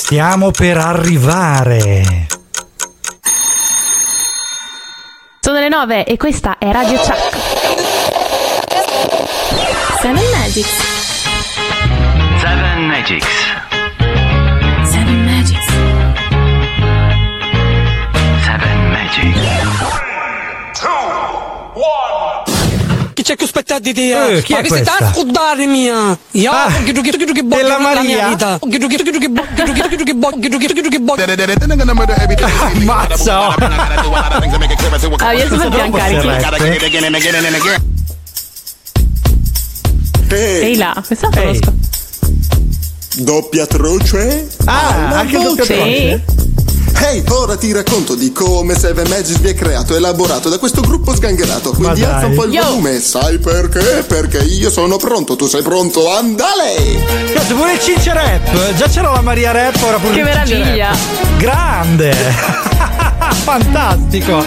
Stiamo per arrivare. Sono le 9 e questa è Radio Chuck. Seven Magics. Seven Magics. Aspetta di te? Eh, chi è Ma questa? da scudare mia? Io Ah, della la Maria? Ammazza! oh. Ah, io sono carichi. Ehi là, questa la conosco. Doppia croce? Ah, anche il doppio Ehi, ora ti racconto di come Seven Magics vi è creato, elaborato da questo gruppo sgangherato. Quindi alza un po' il Yo. volume. Sai perché? Perché io sono pronto, tu sei pronto, andale! Cazzo, pure il Cince Rap. Già c'era la Maria Rap, ora pure Che meraviglia. Rap. Grande! Fantastico!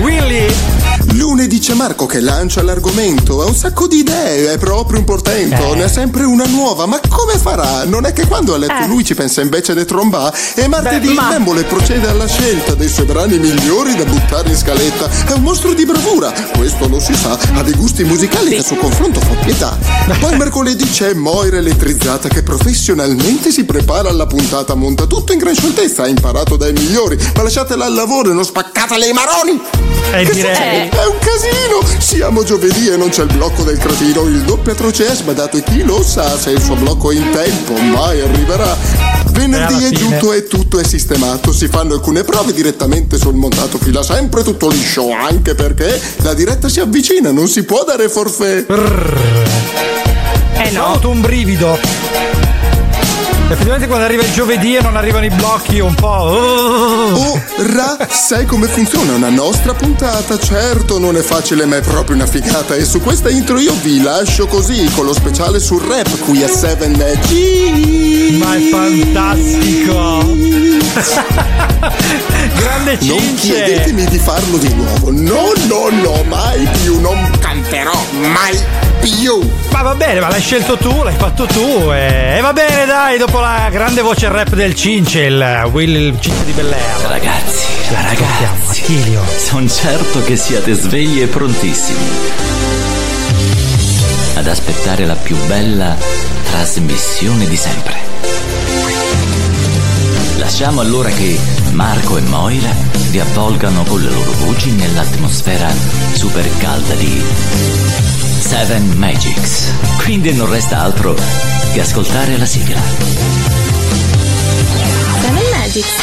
Willy! Lunedì c'è Marco che lancia l'argomento, ha un sacco di idee, è proprio un portento, Eh. ne ha sempre una nuova, ma come farà? Non è che quando ha letto Eh. lui ci pensa invece di tromba? E martedì Beh, ma- Membole procede alla scelta dei suoi brani migliori da buttare in scaletta. È un mostro di bravura, questo lo si sa, ha dei gusti musicali che sul confronto fa pietà. Poi mercoledì c'è Moira elettrizzata che professionalmente si prepara alla puntata, monta tutto in gran scioltezza, ha imparato dai migliori, ma lasciatela al lavoro e non spaccatele i maroni! Eh, Che direi. È un casino! Siamo giovedì e non c'è il blocco del cretino. Il doppio atroce è sbadato e chi lo sa se il suo blocco è in tempo mai arriverà. E Venerdì è giunto e tutto è sistemato. Si fanno alcune prove direttamente sul montato. Fila sempre tutto liscio, anche perché la diretta si avvicina, non si può dare forfè. Eh Ho no. avuto un brivido. Effettivamente quando arriva il giovedì e non arrivano i blocchi un po'. oh. Ora sai come funziona una nostra puntata? Certo, non è facile, ma è proprio una figata. E su questa intro io vi lascio così con lo speciale sul rap qui a 7 Magic. Ma è fantastico! Grande Non Cince! chiedetemi di farlo di nuovo. No, no, no, mai più. Non canterò mai più. Ma va bene, ma l'hai scelto tu, l'hai fatto tu. E, e va bene, dai, dopo la grande voce rap del Cince, il Will il Cince di Bellea. Ragazzi, ragazzi, Attilio. sono certo che siate svegli e prontissimi ad aspettare la più bella trasmissione di sempre. Lasciamo allora che Marco e Moira vi avvolgano con le loro voci nell'atmosfera super calda di Seven Magics. Quindi non resta altro che ascoltare la sigla. Seven Magics.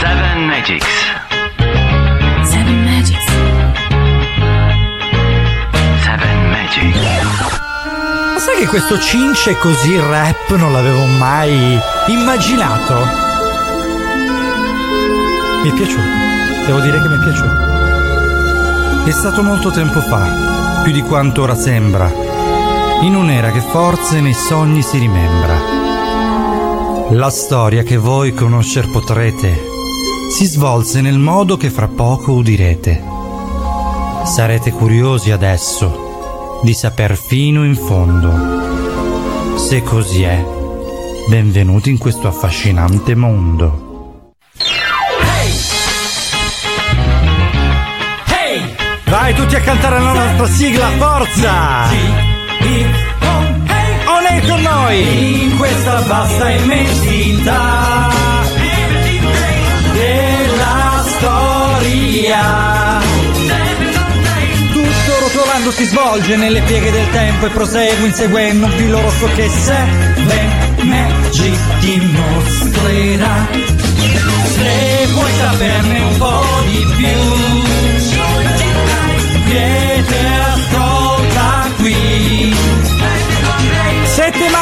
Seven Magics. Sai che questo Cince così rap non l'avevo mai immaginato? Mi è piaciuto, devo dire che mi è piaciuto. È stato molto tempo fa, più di quanto ora sembra, in un'era che forse nei sogni si rimembra. La storia che voi conoscer potrete si svolse nel modo che fra poco udirete. Sarete curiosi adesso di saper fino in fondo. Se così è, benvenuti in questo affascinante mondo. Vai tutti a cantare la nostra sigla, forza! On air con noi! In questa vasta immensità della storia. Rotolando si svolge nelle pieghe del tempo e prosegue inseguendo un filo rosso che Seven Magic dimostrerà. Se vuoi saperne un po' di più, vieni ascolta qui.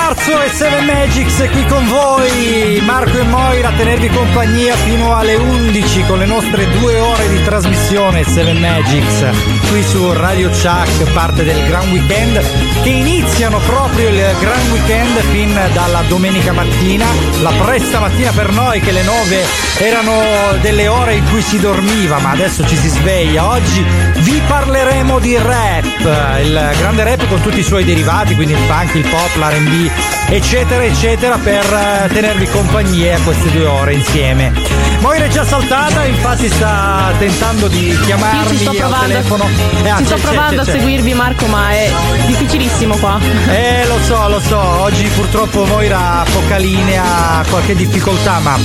7 marzo e 7 Magics qui con voi, Marco e Moira a tenervi compagnia fino alle 11 con le nostre due ore di trasmissione 7 Magics qui su Radio Chuck, parte del Gran Weekend che iniziano proprio il Gran Weekend fin dalla domenica mattina, la presta mattina per noi che le nove erano delle ore in cui si dormiva, ma adesso ci si sveglia. Oggi vi parleremo di rap, il grande rap con tutti i suoi derivati, quindi il funk, il pop, l'R&B, eccetera, eccetera, per eh, tenervi compagnia queste due ore insieme. Moira è già saltata, infatti sta tentando di chiamarmi Io ci sto provando, telefono. Eh, ah, ci sto c'è, c'è, provando c'è, a seguirvi Marco, ma è difficilissimo qua. Eh, lo so, lo so, oggi purtroppo Moira ha poca linea, qualche difficoltà, ma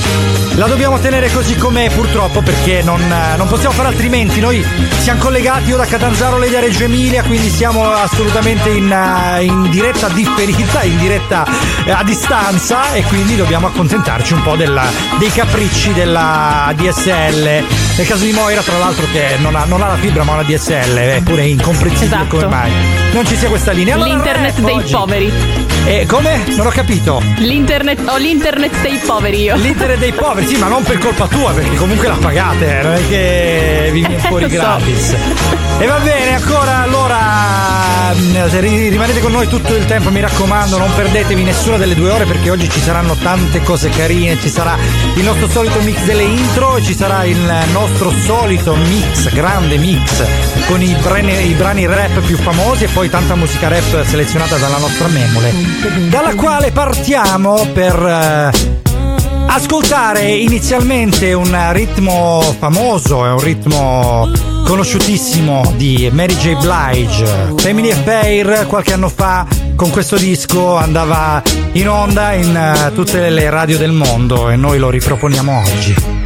la dobbiamo tenere così com'è purtroppo perché non, eh, non possiamo fare altrimenti. Noi siamo collegati io da Catanzaro, lei da Reggio Emilia, quindi siamo assolutamente in, eh, in diretta differita, in diretta eh, a distanza e quindi dobbiamo accontentarci un po' della- dei capricci della DSL. Nel caso di Moira, tra l'altro, che non ha, non ha la fibra ma ha una DSL, è pure incomprensibile Esatto. come mai non ci sia questa linea. L'internet dei poveri. Eh, come? Non ho capito. L'internet, ho l'internet dei poveri io. L'internet dei poveri, sì, ma non per colpa tua, perché comunque la pagate, eh, non è che vi viene fuori Lo so. gratis. E va bene, ancora allora mm, rimanete con noi tutto il tempo, mi raccomando, non perdetevi nessuna delle due ore perché oggi ci saranno tante cose carine, ci sarà il nostro solito mix delle intro e ci sarà il nostro solito mix, grande mix con i brani, i brani rap più famosi e poi tanta musica rap selezionata dalla nostra memole, dalla quale partiamo per eh, ascoltare inizialmente un ritmo famoso, è un ritmo conosciutissimo di Mary J. Blige. Family Affair qualche anno fa con questo disco andava in onda in eh, tutte le radio del mondo e noi lo riproponiamo oggi.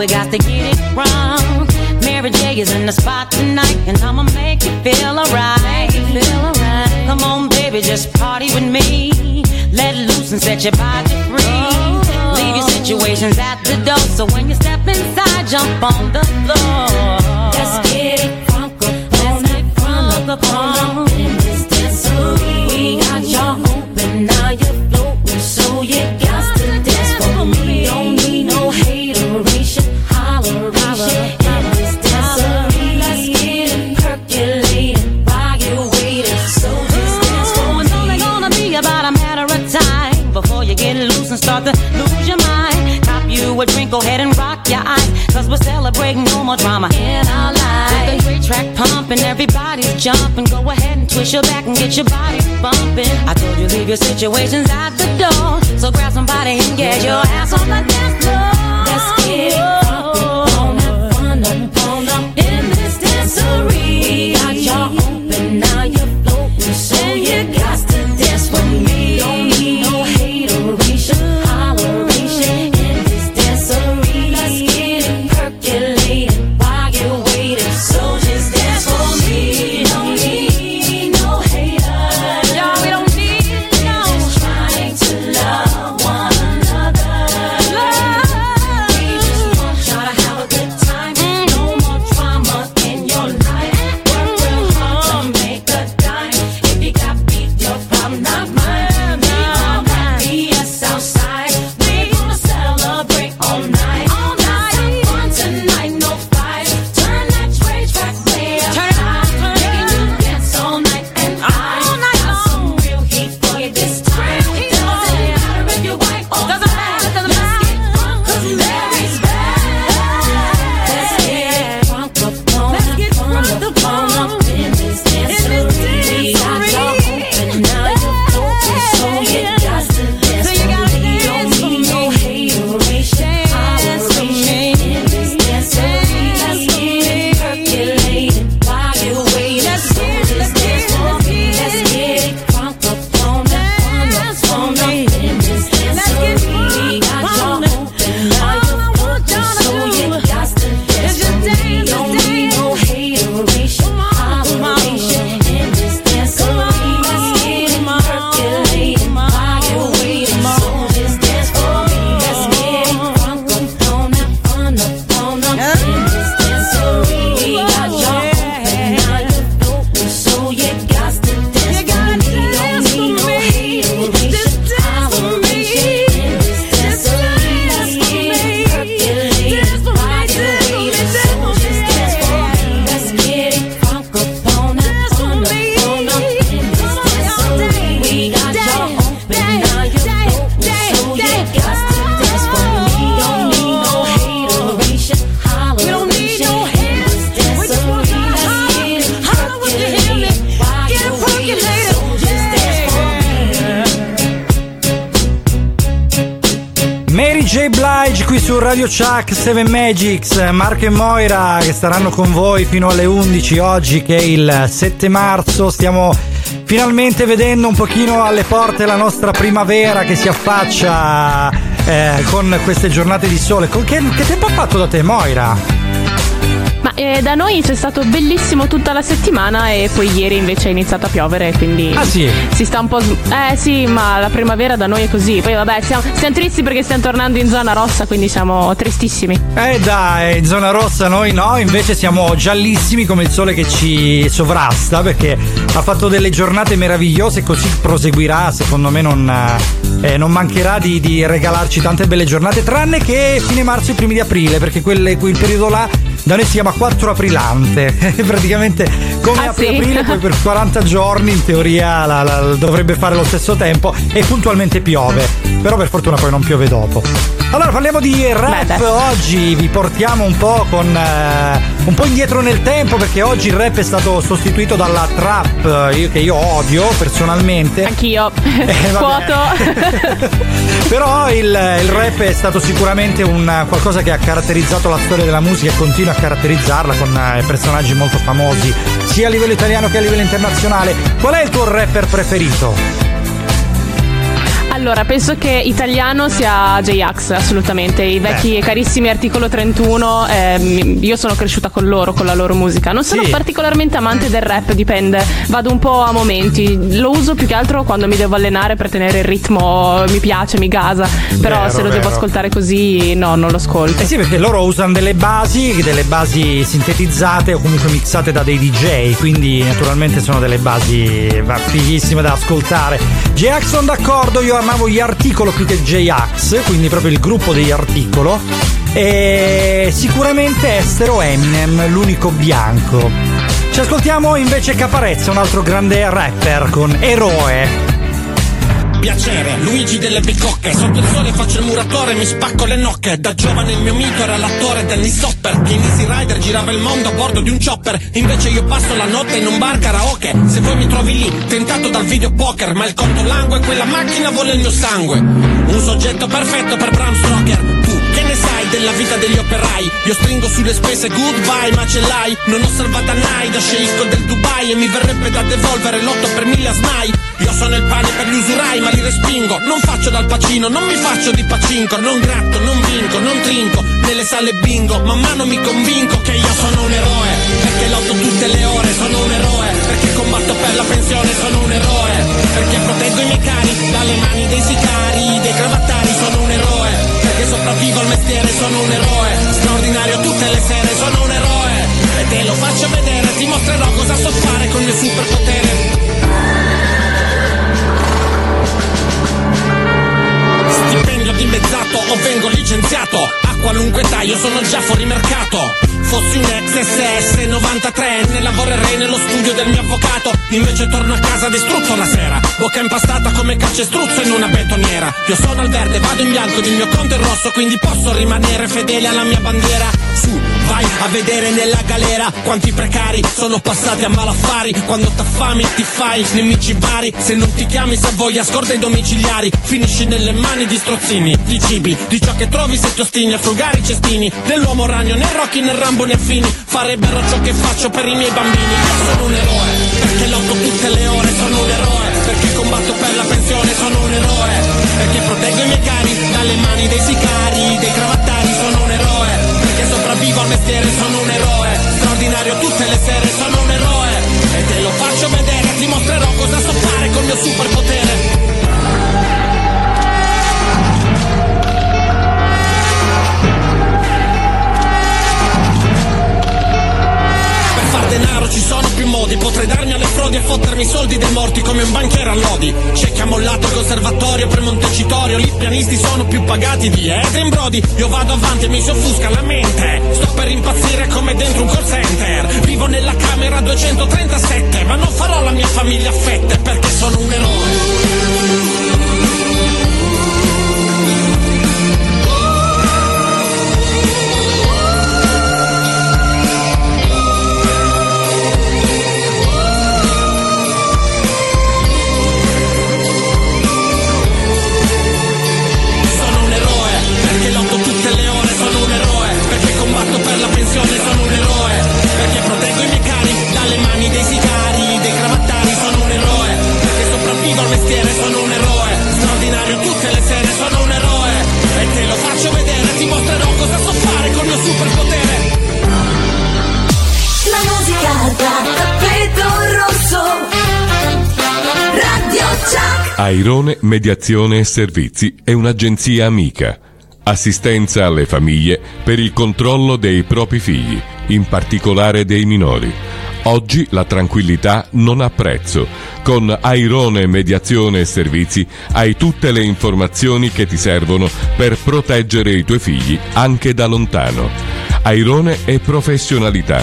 We got to get it wrong. Mary J is in the spot tonight, and I'ma make you feel alright. Alright. Come on, baby, just party with me. Let loose and set your body free. Leave your situations at the door, so when you step inside, jump on the floor. Let's get it it, crunk up on up start to lose your mind. Cop you a drink, go ahead and rock your eyes. Cause we're celebrating no more drama in our lives. With a great track pumping, everybody's jumping. Go ahead and twist your back and get your body bumping. I told you leave your situations at the door. So grab somebody and get your ass on the dance floor. Let's get it Radio Chuck 7 Magics, Marco e Moira che staranno con voi fino alle 11 oggi che è il 7 marzo. Stiamo finalmente vedendo un pochino alle porte la nostra primavera che si affaccia eh, con queste giornate di sole. Con che, che tempo ha fatto da te Moira? Eh, da noi c'è stato bellissimo tutta la settimana e poi ieri invece è iniziato a piovere, quindi Ah sì? si sta un po'... sm- eh sì, ma la primavera da noi è così. Poi vabbè, siamo, siamo tristi perché stiamo tornando in zona rossa, quindi siamo tristissimi. Eh dai, in zona rossa noi no, invece siamo giallissimi come il sole che ci sovrasta perché ha fatto delle giornate meravigliose e così proseguirà, secondo me non, eh, non mancherà di, di regalarci tante belle giornate, tranne che fine marzo e primi di aprile, perché quelle, quel periodo là da noi si chiama 4 aprilante, praticamente come Ah, apri sì? aprile poi per 40 giorni in teoria la- la- dovrebbe fare lo stesso tempo e puntualmente piove, però per fortuna poi non piove dopo. Allora parliamo di rap Beh, oggi, vi portiamo un po' con eh, un po' indietro nel tempo perché oggi il rap è stato sostituito dalla trap, eh, io- che io odio personalmente. Anch'io. Eh. Quoto. Però il, il rap è stato sicuramente un qualcosa che ha caratterizzato la storia della musica e continua a caratterizzarla con eh, personaggi molto famosi, sia a livello italiano che a livello internazionale. Qual è il tuo rapper preferito? Allora, penso che italiano sia J-Ax, assolutamente. I vecchi e carissimi articolo 31, ehm, io sono cresciuta con loro, con la loro musica. Non sono Sì. particolarmente amante del rap, dipende. Vado un po' a momenti. Lo uso più che altro quando mi devo allenare per tenere il ritmo, mi piace, mi gasa. Però Vero, se lo devo vero. ascoltare così, no, non lo ascolto. Eh sì, perché loro usano delle basi, delle basi sintetizzate o comunque mixate da dei DJ, quindi naturalmente sono delle basi va, fighissime da ascoltare. J-Ax sono d'accordo, io amavo gli articolo più che J-Ax, quindi proprio il gruppo degli articolo. E sicuramente estero Eminem, l'unico bianco. Ci ascoltiamo invece Caparezza, un altro grande rapper con Eroe. Piacere, Luigi delle bicocche Sotto il sole faccio il muratore, mi spacco le nocche. Da giovane il mio mito era l'attore Dennis Hopper Che in Easy Rider girava il mondo a bordo di un chopper. Invece io passo la notte in un bar karaoke. Se vuoi mi trovi lì, tentato dal videopoker Ma il conto langue quella macchina vuole il mio sangue. Un soggetto perfetto per Bram Stoker. Tu che ne sai della vita degli operai? Io stringo sulle spese goodbye ma ce l'hai? Non ho salvata mai da sceicco del Dubai E mi verrebbe da devolvere l'otto per mille a SNAI Io sono il pane per gli usurai ma li respingo. Non faccio dal pacino, non mi faccio di pacinco. Non gratto, non vinco, non trinco. Nelle sale bingo, man mano mi convinco Che io sono un eroe. Perché lotto tutte le ore, sono un eroe. Perché combatto per la pensione, sono un eroe. Perché proteggo i miei cari Dalle mani dei sicari, dei cravattari Sono un eroe. Perché sopravvivo al mestiere, sono un eroe. Straordinario tutte le sere, sono un eroe. E te lo faccio vedere, ti mostrerò cosa so fare con il superpotere Stipendio dimezzato o vengo licenziato. A qualunque età io sono già fuori mercato. Fossi un ex SS 93 Ne lavorerei nello studio del mio avvocato. Invece torno a casa distrutto la sera. Bocca impastata come calcestruzzo in una betoniera Io sono al verde, vado in bianco il mio conto è rosso Quindi posso rimanere fedele alla mia bandiera. Su, vai a vedere nella galera Quanti precari sono passati a malaffari. Quando t'affami ti fai nemici vari. Se non ti chiami se voglia scorda i domiciliari. Finisci nelle mani di strozzini Di cibi, di ciò che trovi se ti ostini A frugare i cestini. Dell'uomo ragno né Rocky né Rambo né Fini. Farebbero ciò che faccio per i miei bambini. Io sono un eroe Perché lotto tutte le ore sono un eroe. Perché combatto per la pensione sono un eroe. Perché proteggo i miei cari Dalle mani dei sicari Dei cravattari sopravvivo al mestiere sono un eroe. Straordinario tutte le sere sono un eroe. E te lo faccio vedere Ti mostrerò cosa so fare col mio superpotere ci sono più modi. Potrei darmi alle frodi e fottermi i soldi dei morti come un banchiere a lodi C'è chi ha mollato il conservatorio per Montecitorio. Lì pianisti sono più pagati di Adrian Brody Io vado avanti e mi si offusca la mente. Sto per impazzire come dentro un call center. Vivo nella camera 237 Ma non farò la mia famiglia a fette perché sono un eroe Airone Mediazione e Servizi è un'agenzia amica. Assistenza alle famiglie per il controllo dei propri figli, in particolare dei minori. Oggi la tranquillità non ha prezzo. Con Airone Mediazione e Servizi hai tutte le informazioni che ti servono per proteggere i tuoi figli anche da lontano. Airone è professionalità,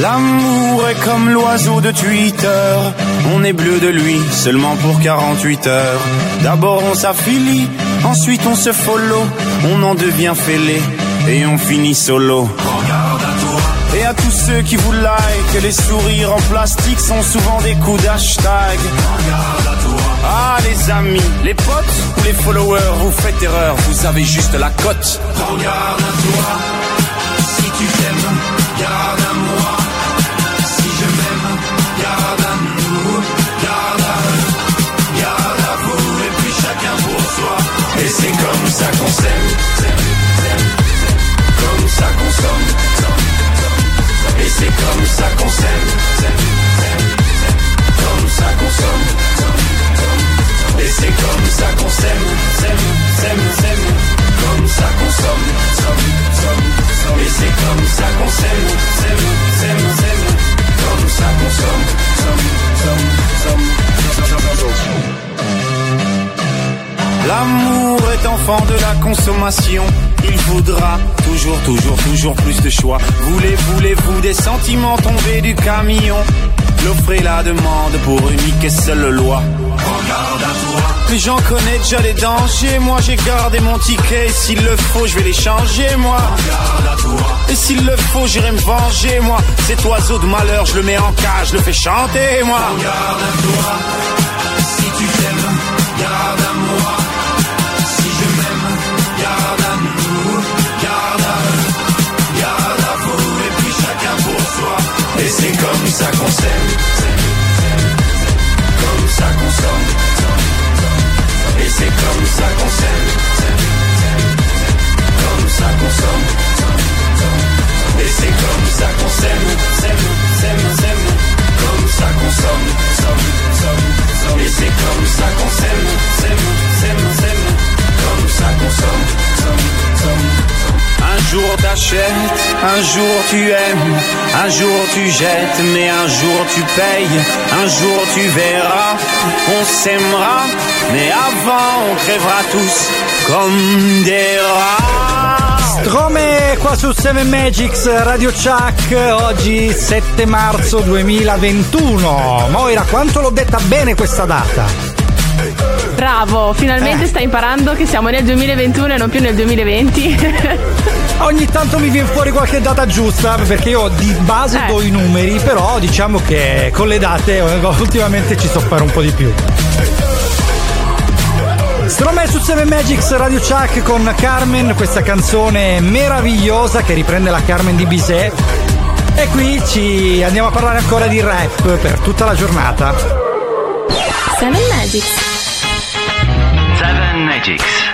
L'amour est comme l'oiseau de Twitter. On est bleu de lui seulement pour 48 heures. D'abord on s'affilie, ensuite on se follow. On en devient fêlé et on finit solo. Et à tous ceux qui vous like, les sourires en plastique sont souvent des coups d'hashtag. Ah les amis, les potes ou les followers, vous faites erreur, vous avez juste la cote. Regarde à toi, c'est comme ça qu'on s'aime, comme ça qu'on somme. Et c'est comme ça qu'on s'aime, comme ça qu'on somme. Et c'est comme ça qu'on s'aime, s'aime, s'aime, comme ça qu'on. Et c'est comme ça qu'on s'aime, s'aime, s'aime, comme ça qu'on somme, somme. L'amour est enfant de la consommation. Il voudra toujours, toujours, toujours plus de choix. Voulez, voulez-vous des sentiments tombés du camion? L'offre et la demande pour unique et seule loi. Regarde à toi. J'en connais déjà les dangers. Moi j'ai gardé mon ticket. Et S'il le faut, je vais les changer, moi. Regarde à toi. Et s'il le faut, j'irai me venger, moi. Cet oiseau de malheur, je le mets en cage, je le fais chanter, moi. Regarde à toi. Si tu t'aimes, garde c'est comme ça qu'on s'aime, comme ça qu'on somme. Et c'est comme ça qu'on s'aime, comme ça qu'on somme. Et c'est comme ça qu'on s'aime, comme ça qu'on somme. Et c'est comme ça qu'on s'aime, t'achètes, un jour tu aimes, un jour tu jettes, mais un jour tu payes, un jour tu verras, on s'aimera, mais avant on crèvera tous comme des rats. Strome qua su 7 Magics Radio Chuck oggi 7 marzo 2021 Moira quanto l'ho detta bene questa data Bravo, finalmente Eh. stai imparando che siamo nel 2021 e non più nel 2020. Ogni tanto mi viene fuori qualche data giusta perché io di base Eh. do i numeri però diciamo che con le date eh, ultimamente ci so fare un po' di più Stromè su 7 Magics Radio Chuck con Carmen, questa canzone meravigliosa che riprende la Carmen di Bizet. E qui ci andiamo a parlare ancora di rap per tutta la giornata. Seven Magics. Seven Magics.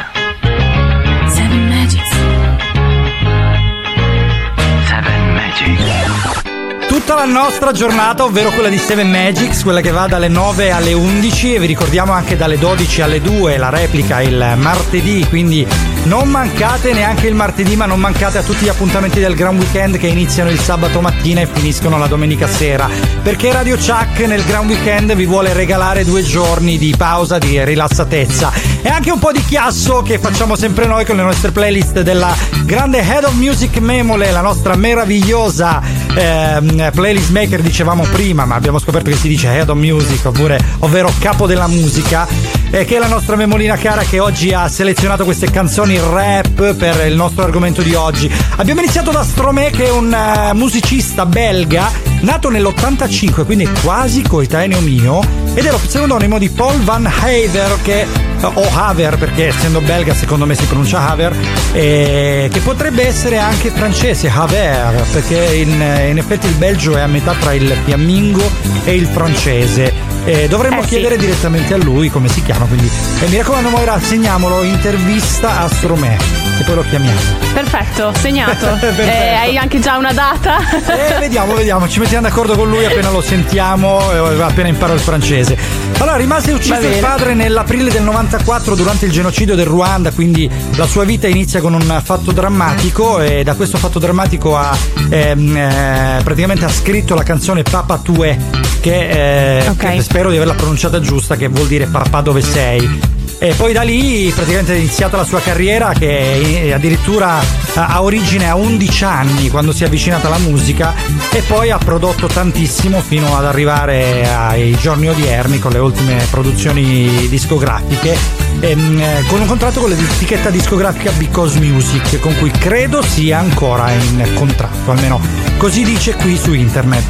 Tutta la nostra giornata, ovvero quella di Seven Magics, quella che va dalle 9 alle 11 e vi ricordiamo anche dalle 12 alle 2 la replica il martedì, quindi non mancate neanche il martedì, ma non mancate a tutti gli appuntamenti del Gran Weekend che iniziano il sabato mattina e finiscono la domenica sera, perché Radio Chuck nel Gran Weekend vi vuole regalare due giorni di pausa, di rilassatezza. E anche un po' di chiasso che facciamo sempre noi con le nostre playlist della grande Head of Music Memole, la nostra meravigliosa ehm, playlist maker dicevamo prima, ma abbiamo scoperto che si dice Head of Music, oppure, ovvero capo della musica, eh, che è la nostra memolina cara che oggi ha selezionato queste canzoni rap per il nostro argomento di oggi. Abbiamo iniziato da Stromae che è un eh, musicista belga, nato nell'85, quindi quasi coetaneo mio, ed è lo pseudonimo di Paul Van Haver che o Haver perché essendo belga secondo me si pronuncia Haver eh, che potrebbe essere anche francese Haver perché in, in effetti il Belgio è a metà tra il fiammingo e il francese Eh, dovremmo Eh, sì. chiedere direttamente a lui come si chiama quindi eh, mi raccomando Moira segniamolo intervista a Stromae e poi lo chiamiamo Perfetto, segnato. Perfetto. Eh, hai anche già una data? Eh, vediamo, vediamo, ci mettiamo d'accordo con lui appena lo sentiamo, eh, appena imparo il francese. Allora, rimase ucciso il padre nell'aprile del 94 durante il genocidio del Ruanda, quindi la sua vita inizia con un fatto drammatico e da questo fatto drammatico ha ehm, eh, praticamente ha scritto la canzone Papa Tue, che, eh, Ok. Spero di averla pronunciata giusta, che vuol dire papà dove sei. E poi da lì praticamente è iniziata la sua carriera che eh, addirittura ha ha origine a 11 anni quando si è avvicinata alla musica e poi ha prodotto tantissimo fino ad arrivare ai giorni odierni con le ultime produzioni discografiche ehm, eh, con un contratto con l'etichetta discografica Because Music con cui credo sia ancora in contratto, almeno così dice qui su internet.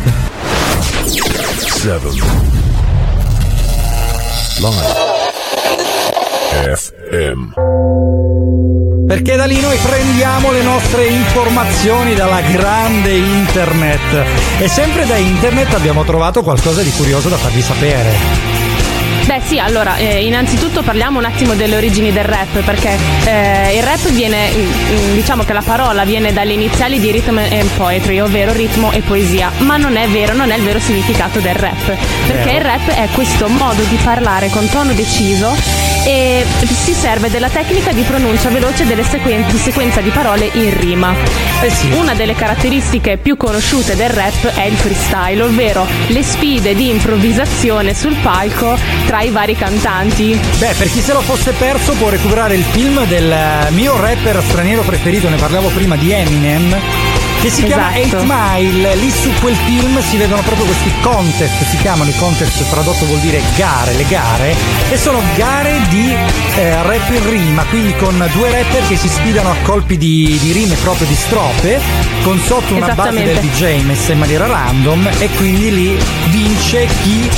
7 Live FM Perché da lì noi prendiamo le nostre informazioni dalla grande internet. E sempre da internet abbiamo trovato qualcosa di curioso da farvi sapere. Beh sì, allora, eh, innanzitutto parliamo un attimo delle origini del rap, perché eh, il rap viene, mm, diciamo che la parola viene dalle iniziali di rhythm and poetry, ovvero ritmo e poesia, ma non è vero, non è il vero significato del rap, perché Vero. il rap è questo modo di parlare con tono deciso e si serve della tecnica di pronuncia veloce delle sequen- di sequenza di parole in rima. Eh sì. Una delle caratteristiche più conosciute del rap è il freestyle, ovvero le sfide di improvvisazione sul palco tra i vari cantanti. Beh, per chi se lo fosse perso può recuperare il film del mio rapper straniero preferito, ne parlavo prima di Eminem. Che si chiama Esatto. 8 Mile, lì su quel film si vedono proprio questi contest, si chiamano i contest, tradotto vuol dire gare, le gare, e sono gare di eh, rap in rima, quindi con due rapper che si sfidano a colpi di, di rime proprio di strofe, con sotto una base del. DJ messa in maniera random e quindi lì vince chi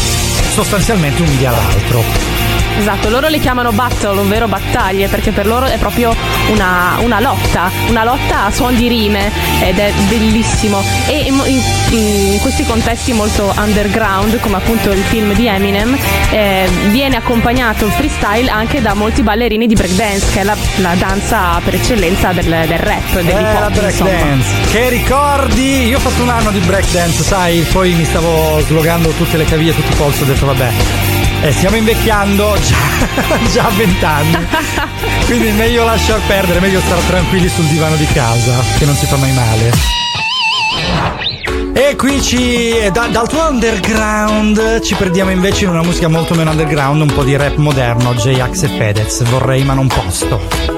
sostanzialmente umilia l'altro. Esatto, loro le chiamano battle, ovvero battaglie, perché per loro è proprio una, una lotta, una lotta a suon di rime ed è bellissimo. E in, in- questi contesti molto underground, come appunto il film di Eminem, eh, viene accompagnato il freestyle anche da molti ballerini di breakdance, che è la, la danza per eccellenza del, del rap, Eh, dell'hip la hop. breakdance. Che ricordi? Io ho fatto un anno di breakdance, sai, poi mi stavo slogando tutte le caviglie, tutti i polsi, ho detto vabbè. Eh, stiamo invecchiando già, a vent'anni. Quindi meglio lasciar perdere, meglio stare tranquilli sul divano di casa, che non si fa mai male. E qui ci. da- dal tuo underground ci perdiamo invece in una musica molto meno underground, un po' di rap moderno, J-Ax e Fedez. Vorrei ma non posto.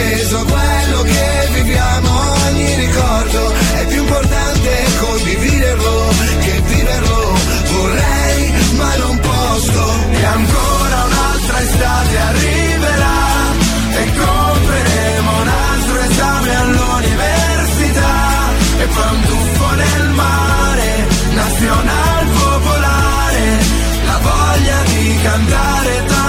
appeso quello che viviamo, ogni ricordo è più importante condividerlo che viverlo. Vorrei ma non posso e ancora un'altra estate arriverà e compreremo un altro esame all'università e poi un tuffo nel mare nazional popolare, la voglia di cantare tanto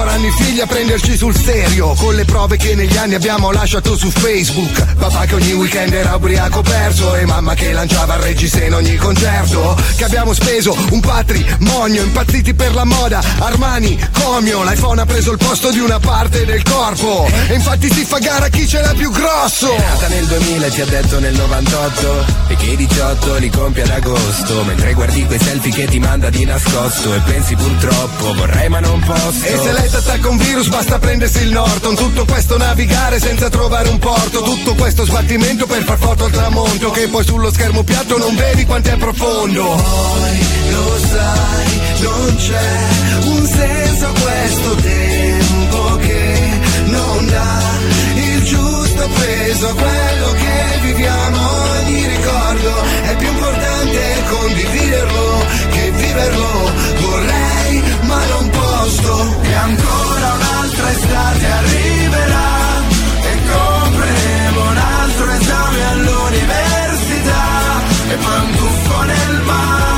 faranno i figli a prenderci sul serio. Con le prove che negli anni abbiamo lasciato su Facebook. Papà che ogni weekend era ubriaco perso E mamma che lanciava il reggiseno in ogni concerto. Che abbiamo speso un patrimonio Impazziti per la moda. Armani, Comio L'iPhone ha preso il posto di una parte del corpo. E infatti si fa gara chi ce l'ha più grosso. È nata nel 2000 e ti ha detto nel 98 E che i 18 li compie ad agosto. Mentre guardi quei selfie che ti manda di nascosto. E pensi purtroppo vorrei ma non posso Se lei t'attacca un virus basta prendersi il Norton. Tutto questo navigare senza trovare un porto. Tutto questo sbattimento per far foto al tramonto. Che poi sullo schermo piatto non vedi quanto è profondo. Poi lo sai, non c'è un senso a questo tempo che non dà il giusto peso a quello che viviamo. Di ricordo è più importante condividerlo che viverlo. Vorrei ma non posso e ancora un'altra estate arriverà. E compreremo un altro esame all'università e poi un tuffo nel mare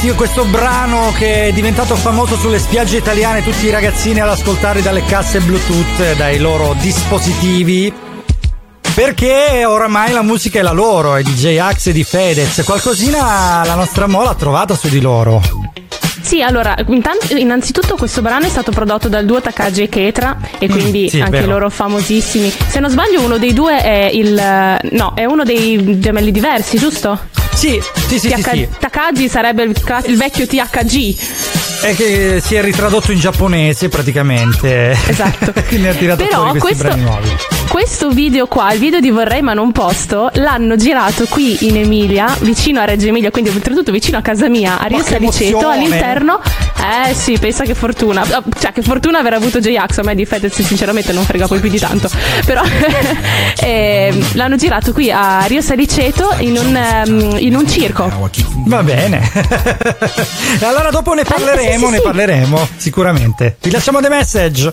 questi- questo brano che è diventato famoso sulle spiagge italiane, tutti i ragazzini ad ascoltare dalle casse Bluetooth, dai loro dispositivi. Perché oramai la musica è la loro, è di J-Ax e di Fedez. Qualcosina la nostra Mola ha trovato su di loro. Sì, allora, innanzitutto questo brano è stato prodotto dal duo Takagi e Ketra e quindi Mm, sì, anche vero. loro famosissimi. Se non sbaglio uno dei due è il... no, è uno dei gemelli diversi, giusto? Sì, sì, sì, sì, sì. Takagi sarebbe il, cla- il vecchio THG. È che si è ritradotto in giapponese praticamente. Esatto. Quindi ha tirato Però fuori questi questo- nuovi. Questo video qua, il video di Vorrei ma non posto, l'hanno girato qui in Emilia, vicino a Reggio Emilia, quindi oltretutto vicino a casa mia, a Rio Saliceto, all'interno. Eh sì, pensa che fortuna. Cioè, che fortuna aver avuto J-Ax, a me di Fedez sinceramente non frega poi più di tanto. Però ehm, l'hanno girato qui a Rio Saliceto in un, ehm, in un circo. Va bene. allora dopo ne parleremo, Eh, sì, sì, ne sì. parleremo, sicuramente. Vi lasciamo dei message.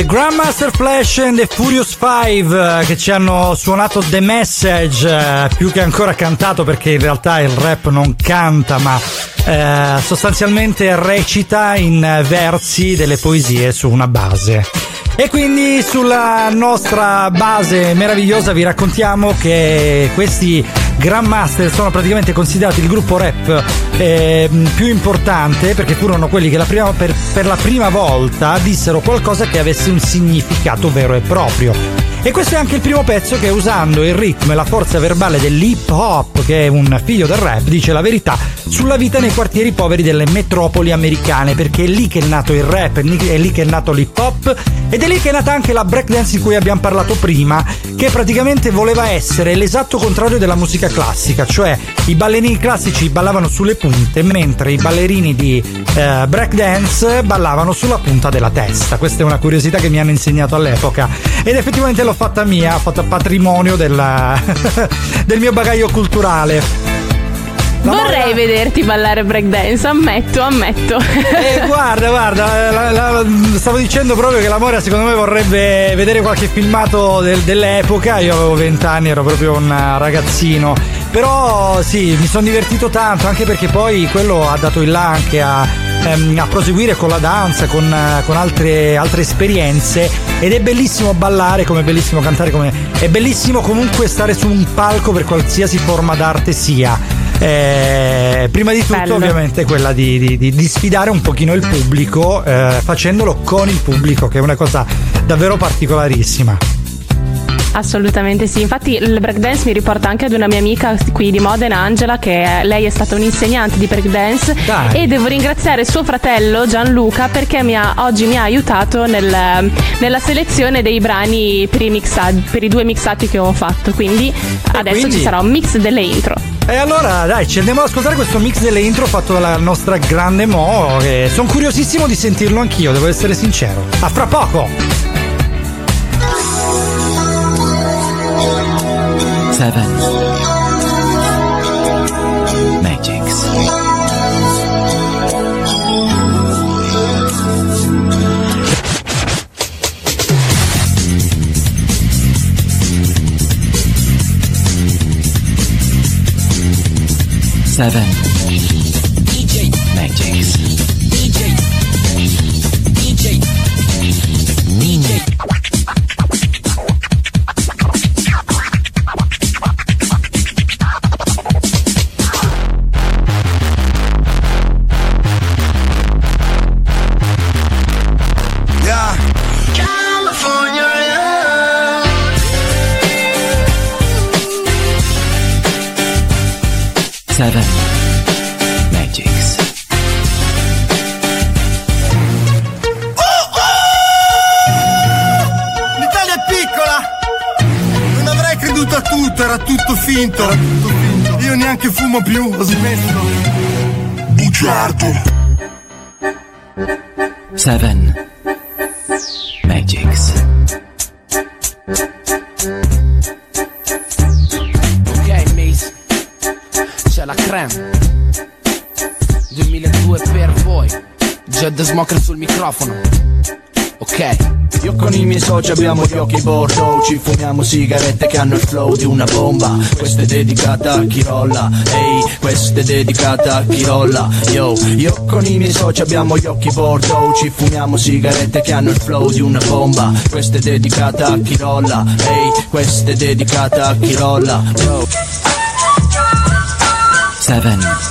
The Grandmaster Flash and the Furious Five eh, che ci hanno suonato The Message, eh, più che ancora cantato perché in realtà il rap non canta ma eh, sostanzialmente recita in versi delle poesie su una base. E quindi sulla nostra base meravigliosa vi raccontiamo che questi Grandmaster sono praticamente considerati il gruppo rap eh, più importante perché furono quelli che la prima- per, per la prima volta dissero qualcosa che avesse un significato vero e proprio. E questo è anche il primo pezzo che usando il ritmo e la forza verbale dell'hip hop, che è un figlio del rap, dice la verità sulla vita nei quartieri poveri delle metropoli americane, perché è lì che è nato il rap, è lì- che è nato l'hip hop ed è lì che è nata anche la breakdance di cui abbiamo parlato prima, che praticamente voleva essere l'esatto contrario della musica classica, cioè i ballerini classici ballavano sulle punte, mentre i ballerini di eh, breakdance ballavano sulla punta della testa. Questa è una curiosità che mi hanno insegnato all'epoca ed effettivamente l'ho fatta mia, ho fatto patrimonio della- del mio bagaglio culturale. Vorrei vederti ballare breakdance, ammetto, ammetto. Eh, guarda, guarda, eh, la- la- stavo dicendo proprio che la Moria secondo me vorrebbe vedere qualche filmato del- dell'epoca. Io avevo 20 anni, ero proprio un ragazzino. Però sì, mi sono divertito tanto, anche perché poi quello ha dato il là anche a, ehm, a proseguire con la danza, con, eh, con altre, altre esperienze. Ed è bellissimo ballare, come è bellissimo cantare, come è bellissimo comunque stare su un palco per qualsiasi forma d'arte sia. Eh, prima di tutto Bello. ovviamente quella di, di- di- di sfidare un pochino il pubblico eh, facendolo con il pubblico che è una cosa davvero particolarissima Assolutamente sì, infatti il breakdance mi riporta anche ad una mia amica qui di Modena, Angela, che è- lei è stata un'insegnante di breakdance Dai. e devo ringraziare suo fratello Gianluca perché mi ha- oggi mi ha aiutato nel- nella selezione dei brani per i, mixa- per i due mixati che ho fatto, quindi adesso quindi? ci sarà un mix delle intro. E allora dai ci andiamo ad ascoltare questo mix delle intro fatto dalla nostra grande Mo che sono curiosissimo di sentirlo anch'io devo essere sincero. A fra poco! Seven 7. 7 Magics. L'Italia è piccola! Non avrei creduto a tutto, era tutto finto. Io neanche fumo più, ho smesso. Bugiardo. 7 microfono. Ok. Io con i miei soci abbiamo gli occhi bordo, Ci fumiamo sigarette che hanno il flow di una bomba. Questa è dedicata a chi rolla. Ehi, hey, questa è dedicata a chi rolla. Yo, io con i miei soci abbiamo gli occhi bordo, Ci fumiamo sigarette che hanno il flow di una bomba. Questa è dedicata a chi rolla. Ehi, hey, questa è dedicata a chi rolla. Yo. 7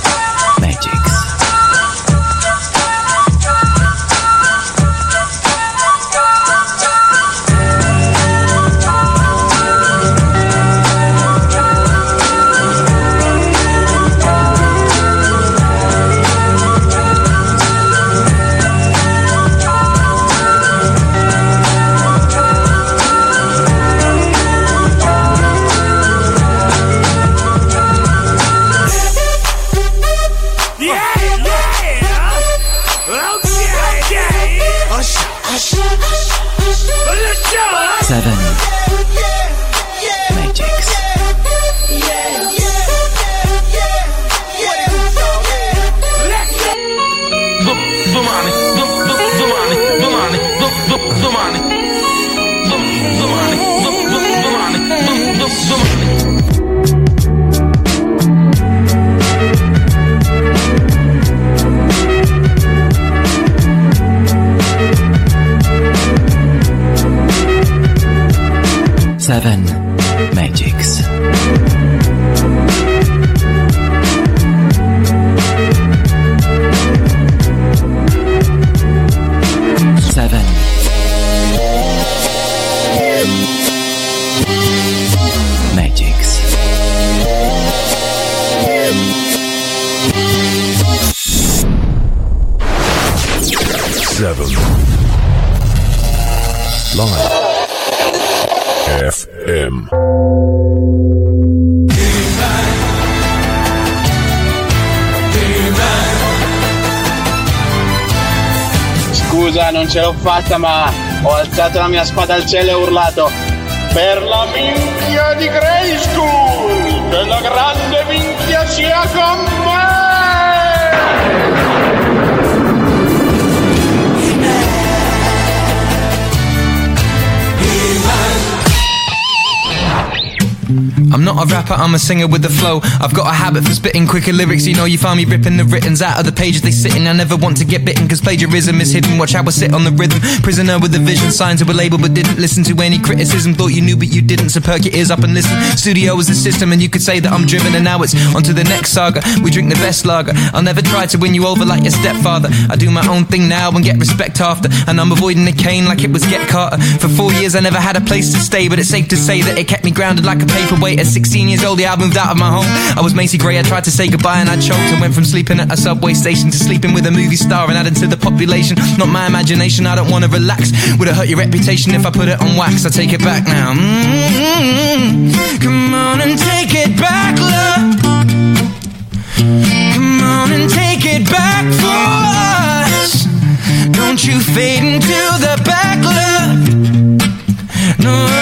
ho alzato la mia spada al cielo e ho urlato Per la minchia di Grey School! Che la grande minchia sia con I'm not a rapper, I'm a singer with the flow. I've got a habit for spitting quicker lyrics. You know, you find me ripping the writtens out of the pages they sit in. I never want to get bitten, cause plagiarism is hidden. Watch how I sit on the rhythm. Prisoner with a vision, signed to a label, but didn't listen to any criticism. Thought you knew, but you didn't, so perk your ears up and listen. Studio is the system, and you could say that I'm driven, and now it's on to the next saga. We drink the best lager. I'll never try to win you over like your stepfather. I do my own thing now and get respect after. And I'm avoiding the cane like it was Get Carter. For four years, I never had a place to stay, but it's safe to say that it kept me grounded like a paperweight. At 16 years old, yeah, I moved out of my home. I was Macy Gray, I tried to say goodbye and I choked. And went from sleeping at a subway station to sleeping with a movie star and adding to the population. Not my imagination, I don't wanna relax. Would it hurt your reputation if I put it on wax? I take it back now. mm Come on and take it back, love. Come on and take it back for us. Don't you fade into the back, love. No.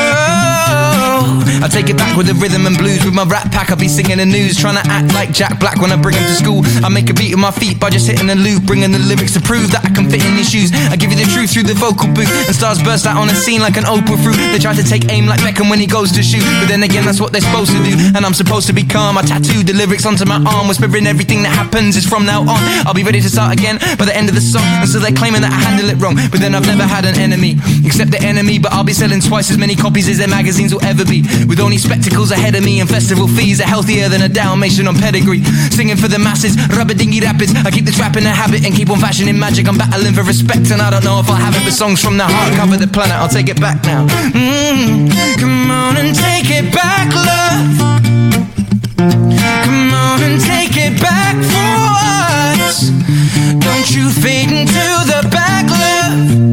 I take it back with the rhythm and blues. With my rap pack, I'll be singing the news. Trying to act like Jack Black when I bring him to school. I make a beat with my feet by just hitting a loop. Bringing the lyrics to prove that I can fit in your shoes. I give you the truth through the vocal booth. And stars burst out on the scene like an Oprah fruit. They try to take aim like Beckham when he goes to shoot. But then again, that's what they're supposed to do. And I'm supposed to be calm. I tattooed the lyrics onto my arm. Whispering everything that happens is from now on. I'll be ready to start again by the end of the song. And so they're claiming that I handle it wrong. But then I've never had an enemy. Except the enemy. But I'll be selling twice as many copies as their magazines will ever be. With only spectacles ahead of me and festival fees are healthier than a Dalmatian on pedigree. Singing for the masses, rubber dingy rapids. I keep the trap in a habit and keep on fashioning magic. I'm battling for respect and I don't know if I'll have it. But songs from the heart cover the planet. I'll take it back now. Mm, come on and take it back, love. Come on and take it back for us. Don't you fade into the back, love.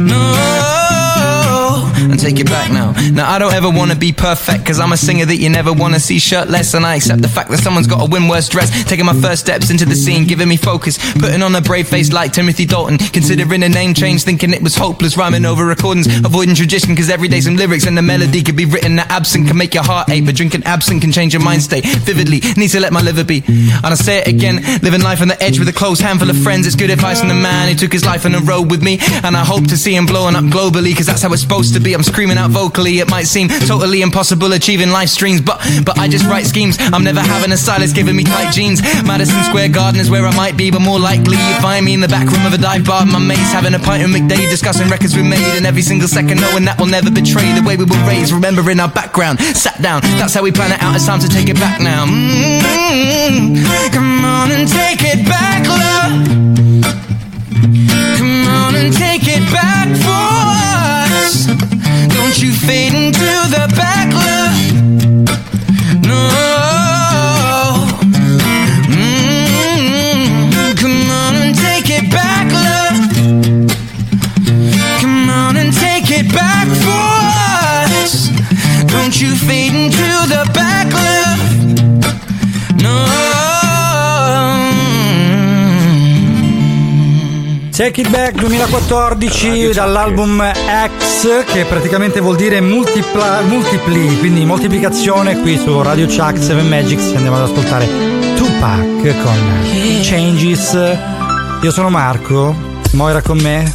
No. Take it back now. Now I don't ever wanna be perfect, cause I'm a singer that you never wanna see shirtless. And I accept the fact that someone's gotta win worse dress. Taking my first steps into the scene, giving me focus. Putting on a brave face like Timothy Dalton. Considering a name change, thinking it was hopeless. Rhyming over recordings, avoiding tradition, cause every day some lyrics and the melody could be written that absent can make your heart ache. But drinking absent can change your mind state vividly. Need to let my liver be. And I say it again, living life on the edge with a close handful of friends. It's good advice from the man who took his life on a road with me. And I hope to see him blowing up globally, cause that's how it's supposed to be. I'm screaming out vocally, it might seem totally impossible achieving live streams, but but I just write schemes. I'm never having a stylist giving me tight jeans. Madison Square Garden is where I might be, but more likely you find me in the back room of a dive bar. My mates having a pint with McDade, discussing records we made, and every single second knowing that we'll never betray the way we were raised. Remembering our background, sat down. That's how we plan it out. It's time to take it back now. Mm, Come on and take it back, love. Come on and take it back for us. You fade into the back, love. No. Take It Back 2014 dall'album X che praticamente vuol dire multipla- multipli, quindi moltiplicazione qui su Radio Chuck 7 Magics andiamo ad ascoltare Tupac con Changes. Io sono Marco, Moira con me,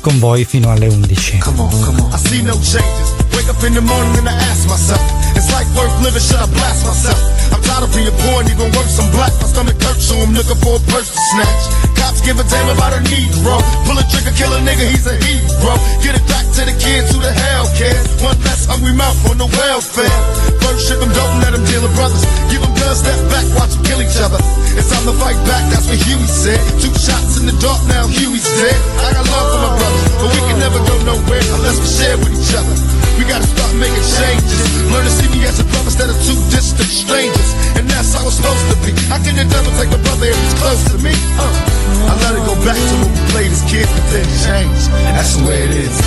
con voi fino alle 11. Come on, come on. I see no changes. Wake up in the morning and I ask myself, it's like worth living, should I blast myself? I'm tired of being poor and even worse, I'm black. My stomach hurts, so I'm looking for a purse to snatch. Cops give a damn about a Negro. Pull a trigger, kill a nigga, he's a hero. Get it back to the kids who the hell cares. One less hungry mouth on the welfare. First ship them, don't let them deal with brothers. Give them guns, step back, watch them kill each other. It's time to fight back, that's what Huey said. Two shots in the dark, now Huey's dead. I got love for my brothers, but we can never go nowhere unless we share with each other. Gotta start making changes. Learn to see me as a brother instead of two distant strangers. And that's how it's supposed to be. How can the devil take a brother if he's close to me? Uh, I let it go back to when we played as kids, but then change. That's the way it is.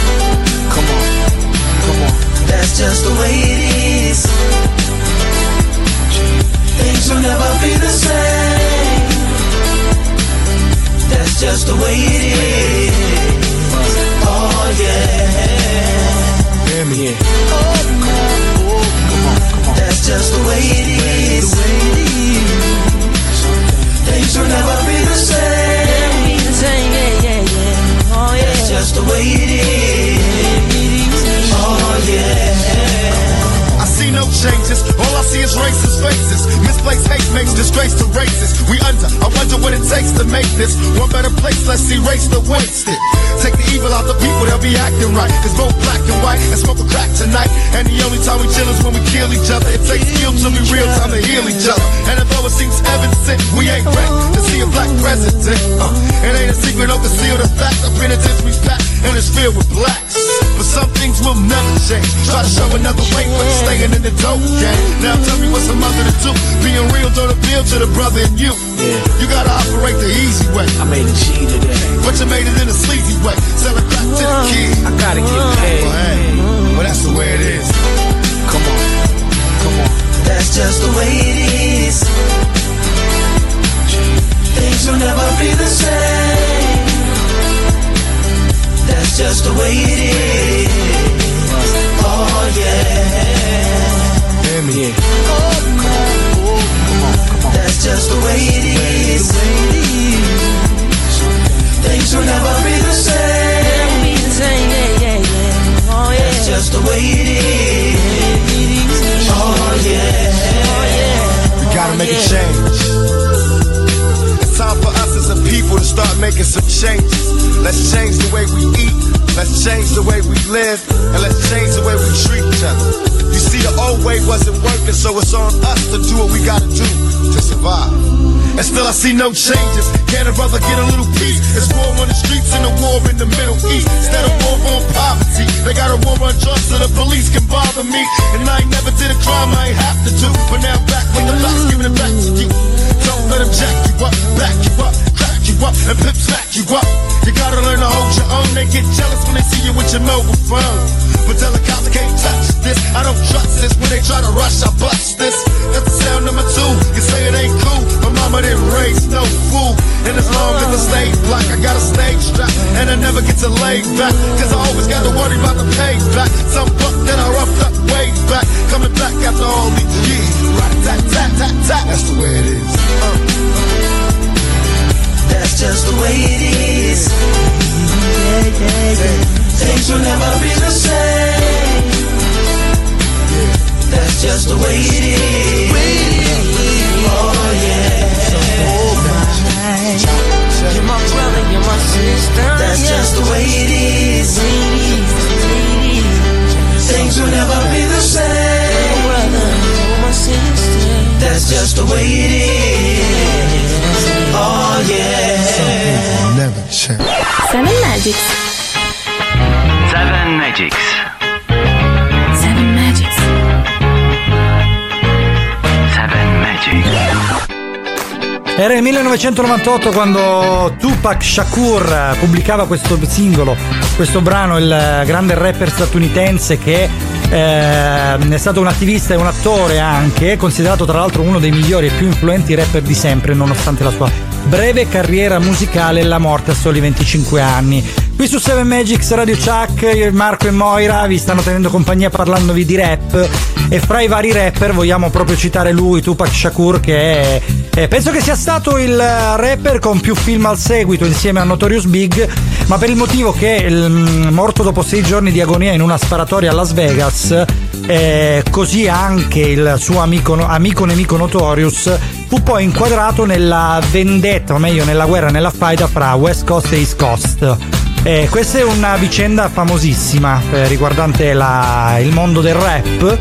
1998 quando Tupac Shakur pubblicava questo singolo, questo brano, il grande rapper statunitense che eh, è stato un attivista e un attore anche, considerato tra l'altro uno dei migliori e più influenti rapper di sempre, nonostante la sua breve carriera musicale e la morte a soli 25 anni. Qui su 7 Magics Radio Chuck, Marco e Moira vi stanno tenendo compagnia parlandovi di rap e fra i vari rapper vogliamo proprio citare lui, Tupac Shakur, che è, eh, penso che sia stato il rapper con più film al seguito insieme a Notorious Big, ma per il motivo che mm, morto dopo sei giorni di agonia in una sparatoria a Las Vegas, eh, così anche il suo amico, amico nemico Notorious fu poi inquadrato nella vendetta, o meglio nella guerra, nella faida fra West Coast e East Coast. Eh, questa è una vicenda famosissima eh, riguardante la- il mondo del rap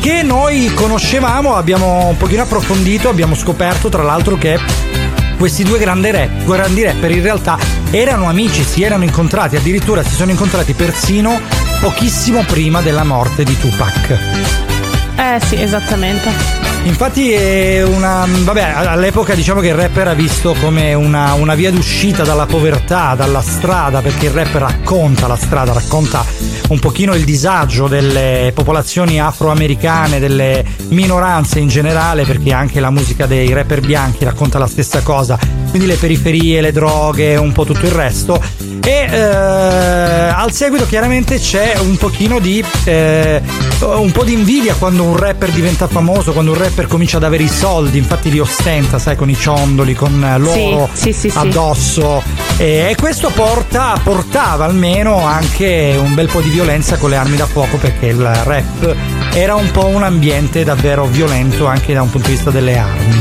che noi conoscevamo, abbiamo un pochino approfondito, abbiamo scoperto tra l'altro che questi due grandi, rap, grandi rapper in realtà erano amici, si erano incontrati, addirittura si sono incontrati persino pochissimo prima della morte di Tupac. Eh sì, esattamente. Infatti è una. Vabbè, all'epoca diciamo che il rap era visto come una, una via d'uscita dalla povertà, dalla strada, perché il rap racconta la strada, racconta un pochino il disagio delle popolazioni afroamericane, delle minoranze in generale, perché anche la musica dei rapper bianchi racconta la stessa cosa. Quindi le periferie, le droghe, un po' tutto il resto. E eh, al seguito chiaramente c'è un pochino di eh, un po' di invidia quando un rapper diventa famoso, quando un rapper comincia ad avere i soldi, infatti li ostenta, sai, con i ciondoli, con l'oro Sì, sì, sì, addosso. E, e questo porta, portava almeno anche un bel po' di violenza con le armi da fuoco perché il rap era un po' un ambiente davvero violento anche da un punto di vista delle armi.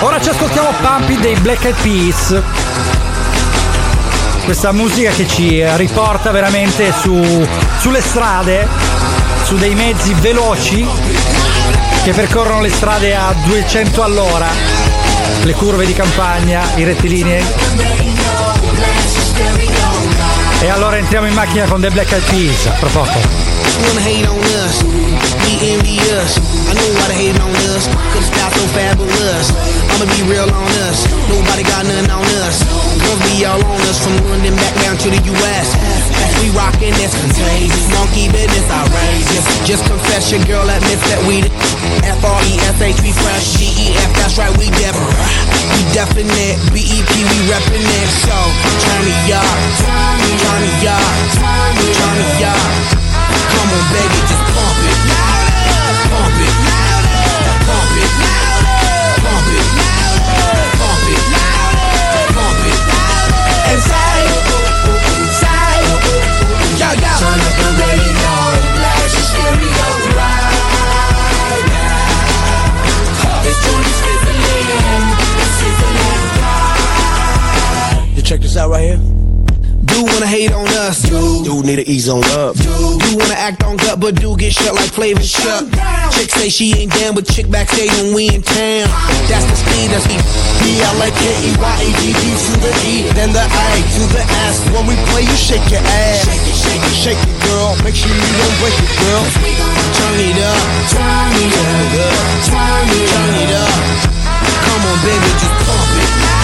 Ora ci ascoltiamo Pumpy dei Black Eyed Peas. Questa musica che ci riporta veramente su, sulle strade, su dei mezzi veloci che percorrono le strade a 200 all'ora, le curve di campagna, i rettilinei. E allora entriamo in macchina con The Black Eyed Peas, a tra wanna hate on us, we envious. I know why they hating on us, style so fabulous. I'ma be real on us, nobody got nothing on us. Girls be all on us from London back down to the US. We rockin', it's contagious. Monkey business outrageous. Just confess your girl admits that we the F-R-E-S-H, we fresh. G-E-F, that's right, we def. We definite. B-E-P, we reppin' it. So, turn me up, turn me up, turn me up. Come on, baby, just pump it. Pump it. Pump it. Pump it. Pump it. Pump it. Say, yo, yo. Turn up the radio, blast stereo. This joint is sizzling, sizzling. You check this out right here. Do wanna hate on us, do, do need to ease on up. Do, do wanna act on gut, but do get shut like Flavor Shut. Chick say she ain't down, but chick backstage when we in town. That's the speed, that's the B-L-A-K-E-Y-A-D-D to the E, then the A to the S. When we play, you shake your ass. Shake it, shake it, shake it, girl. Make sure you don't break it, girl. Turn it up, turn it up, turn it up. Come on, baby, just pump it.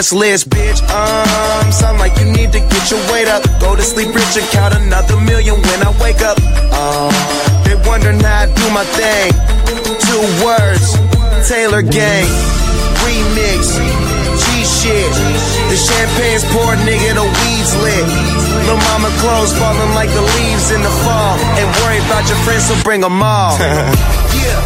Guest list, bitch. Um, sound like you need to get your weight up. Go to sleep rich and count another million when I wake up. Um, they wondering how I do my thing. Two words, Taylor Gang, remix, G shit. The champagne's poured, nigga, the weed's lit. Lil' mama clothes falling like the leaves in the fall. And worry about your friends, so bring them all. yeah,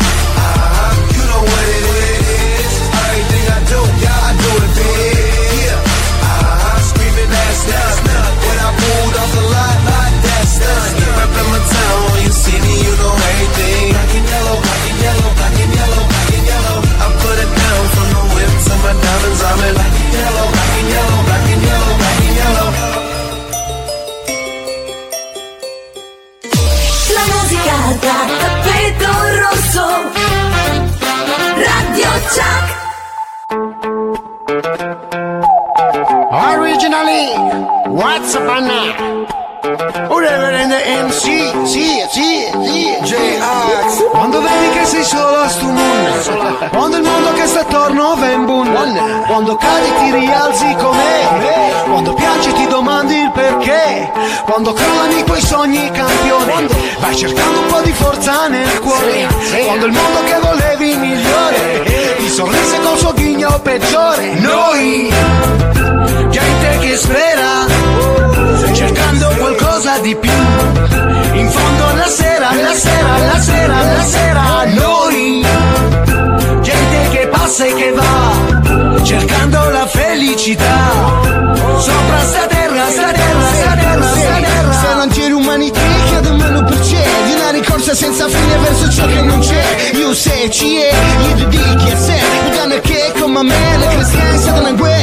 my diamonds. I'm in black and yellow, black and yellow, Quando crollano i tuoi sogni campione Vai cercando un po' di forza nel cuore. Quando il mondo che volevi migliore. Ti sorrise col suo ghigno peggiore. Noi gente che spera cercando qualcosa di più. In fondo la sera, la sera, la sera, la sera, noi, gente che passa e che va, cercando la felicità. Sopra sta terra, sta terra, una ricorsa senza fine verso ciò che non c'è. Io se ci è, gli dedichi a sé. Udane che come me, le cristiane siano in guerra.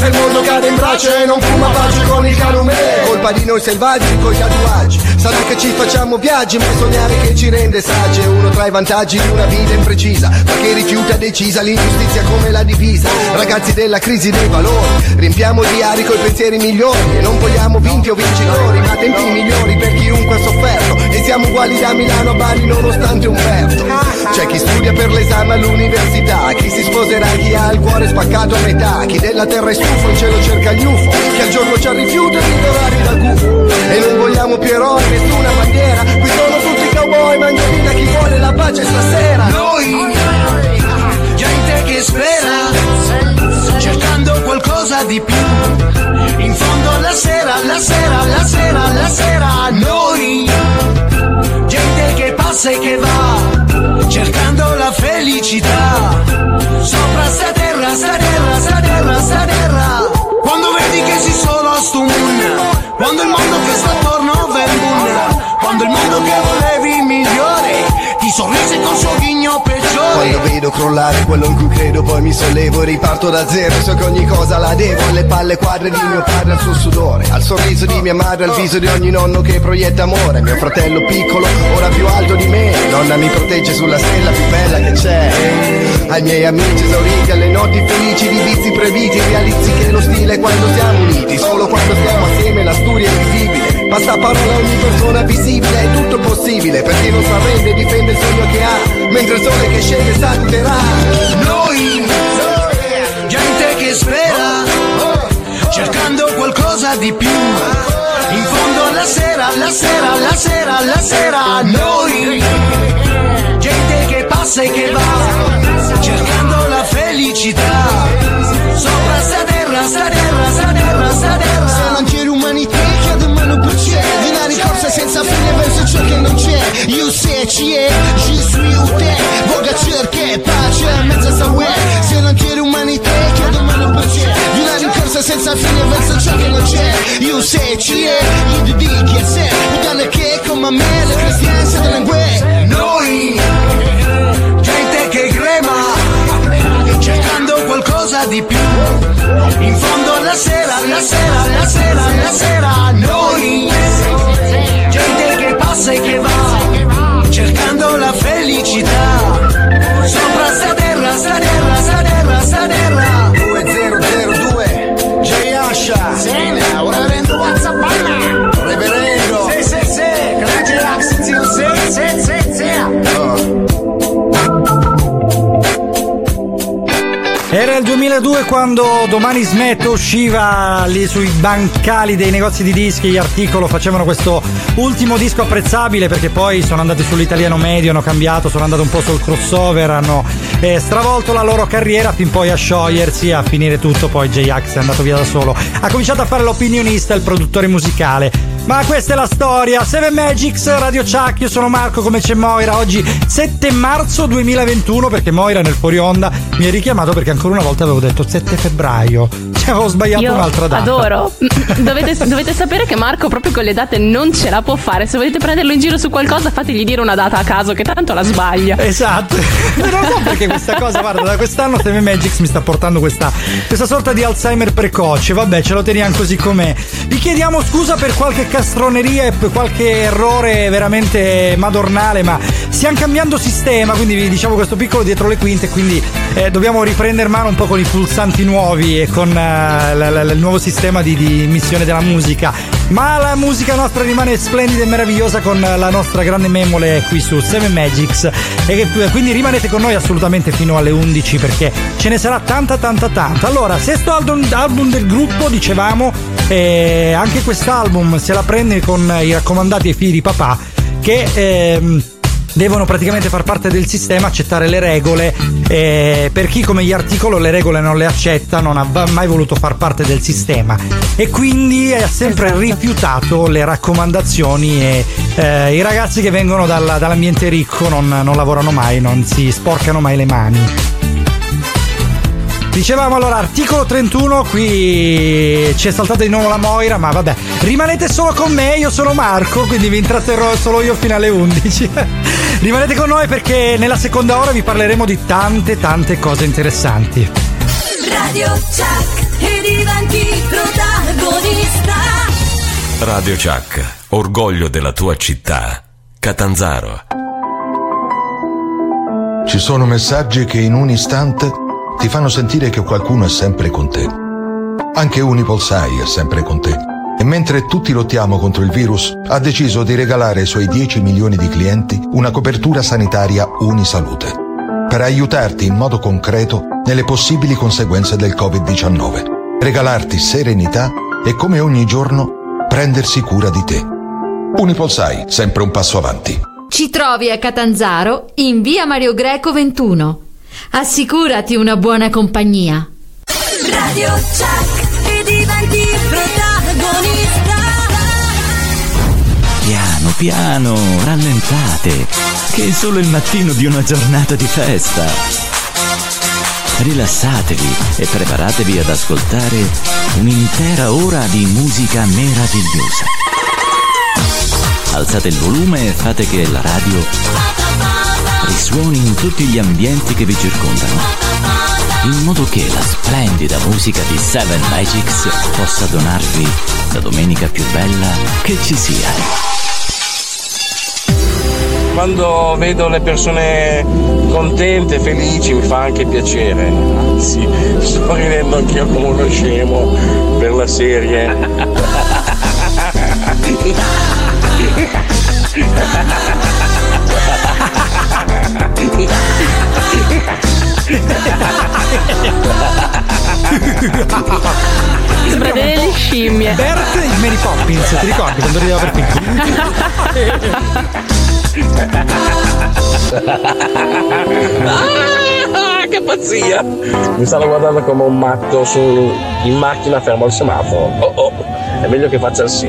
Se il mondo cade in braccio e non fuma pace con il calume. Colpa di noi selvaggi con gli tatuaggi. Sarà che ci facciamo viaggi, ma sognare che ci rende saggi. È uno tra i vantaggi di una vita imprecisa, ma che rifiuta decisa l'ingiustizia come la divisa. Ragazzi della crisi dei valori, riempiamo diari coi pensieri migliori. E non vogliamo vinti o vincitori, ma tempi migliori per chiunque ha sofferto. E siamo uguali da Milano a Bari nonostante Umberto. C'è chi studia per l'esame all'università, chi si sposerà, chi ha il cuore spaccato a metà, chi della terra è stufo in cielo cerca gli UFO, chi al giorno c'ha rifiuto di orari da gufo. E non vogliamo più eroi, nessuna bandiera, qui sono tutti cowboy, mangiolina chi vuole la pace stasera. Noi, gente che spera, cercando qualcosa di più. In fondo la sera, la sera, la sera, la sera, noi, gente che passa e che va, cercando la felicità. Sopra sta terra, sta terra, sta vedo crollare quello in cui credo poi mi sollevo e riparto da zero. So che ogni cosa la devo alle palle quadre di mio padre al suo sudore Al sorriso di mia madre, al viso di ogni nonno che proietta amore. Mio fratello piccolo, ora più alto di me Nonna mi protegge sulla stella più bella che c'è. Ai miei amici esauriti, alle notti felici di vizi previti Realizzi che lo stile è quando siamo uniti Solo quando stiamo assieme la storia è visibile Basta parola ogni persona visibile, è tutto possibile Per chi non sa rende difende il sogno che ha Mentre il sole che scende saluterà Noi, gente che spera, cercando qualcosa di più. In fondo la sera, la sera, la sera, la sera, noi, gente che passa e che va, cercando la felicità. Sopra sta terra, sta terra, sta terra, sta terra. Se non c'è l'umanità, senza fine verso ciò che non c'è. Io se ci è, ci suis u te. Voga cerca pace, mezza sa uè. Se non c'è l'umanità, chiedemelo per c'è. Di una ricorsa senza fine verso ciò che non c'è. Io se ci è, gli dedichi a sé. Udane che come me, le cristiane siano in guè. Noi, gente che crema, cercando qualcosa di più. In fondo la sera, la sera, la sera, la sera, noi, gente che passa e che va, cercando la felicità. Sopra sta terra, sta terra, sta terra, sta terra. Era il 2002 2002 quando Domani Smetto usciva lì sui bancali dei negozi di dischi, articolo facevano questo ultimo disco apprezzabile perché poi sono andati sull'italiano medio, hanno cambiato, sono andati un po' sul crossover, hanno eh, stravolto la loro carriera fin poi a sciogliersi, a finire tutto, poi J-Ax è andato via da solo. Ha cominciato a fare l'opinionista, il produttore musicale. Ma questa è la storia. Seven Magics, Radio Chuck, io sono Marco come c'è Moira. Oggi 7 marzo 2021 perché Moira nel fuori onda mi ha richiamato perché ancora una volta avevo detto 7 febbraio. Cioè avevo sbagliato Io un'altra data. Adoro. Dovete, dovete sapere che Marco proprio con le date non ce la può fare. Se volete prenderlo in giro su qualcosa, fategli dire una data a caso, che tanto la sbaglia. Esatto. non so perché questa cosa, guarda, da quest'anno Seven Magics mi sta portando questa, questa sorta di Alzheimer precoce. Vabbè, ce lo teniamo così com'è. Vi chiediamo scusa per qualche castroneria e per qualche errore veramente madornale, ma stiamo cambiando sistema, quindi vi diciamo questo piccolo dietro le quinte, quindi eh, dobbiamo riprendere mano un po' con i pulsanti nuovi e con eh, l- l- il nuovo sistema di, di missione della musica. Ma la musica nostra rimane splendida e meravigliosa con la nostra grande memole qui su Seven Magics e che- quindi rimanete con noi assolutamente fino alle 11 perché ce ne sarà tanta tanta tanta. Allora, sesto album, album del gruppo, dicevamo, e anche quest'album se la prende con i raccomandati ai figli di papà che ehm, devono praticamente far parte del sistema, accettare le regole. eh, per chi come gli articolo le regole non le accetta, non ha mai voluto far parte del sistema e quindi ha sempre rifiutato le raccomandazioni e eh, i ragazzi che vengono dalla- dall'ambiente ricco non, non lavorano mai, non si sporcano mai le mani. Dicevamo allora, articolo 31, qui ci è saltata di nuovo la Moira, ma vabbè, rimanete solo con me, io sono Marco, quindi vi intratterrò solo io fino alle 11. rimanete con noi perché nella seconda ora vi parleremo di tante tante cose interessanti. Radio Chuck e diventi protagonista. Radio Chuck, orgoglio della tua città. Catanzaro. Ci sono messaggi che in un istante ti fanno sentire che qualcuno è sempre con te. Anche Unipolsai è sempre con te. E mentre tutti lottiamo contro il virus, ha deciso di regalare ai suoi 10 milioni di clienti una copertura sanitaria Unisalute. Per aiutarti in modo concreto nelle possibili conseguenze del Covid-19. Regalarti serenità e come ogni giorno prendersi cura di te. Unipolsai, sempre un passo avanti. Ci trovi a Catanzaro in via Mario Greco 21. Assicurati una buona compagnia. Radio Chuck e diventi protagonista. Piano, piano, rallentate, che è solo il mattino di una giornata di festa. Rilassatevi e preparatevi ad ascoltare un'intera ora di musica meravigliosa. Alzate il volume e fate che la radio risuoni in tutti gli ambienti che vi circondano, in modo che la splendida musica di Seven Magics possa donarvi la domenica più bella che ci sia. Quando vedo le persone contente, felici, mi fa anche piacere. Anzi, sto ridendo anch'io come uno scemo per la serie. Sembra delle scimmie. Bert e Mary Poppins, ti ricordi quando rideva per Ah, che pazzia! Mi stanno guardando come un matto su- in macchina fermo al semaforo. Oh oh, è meglio che faccia il sì.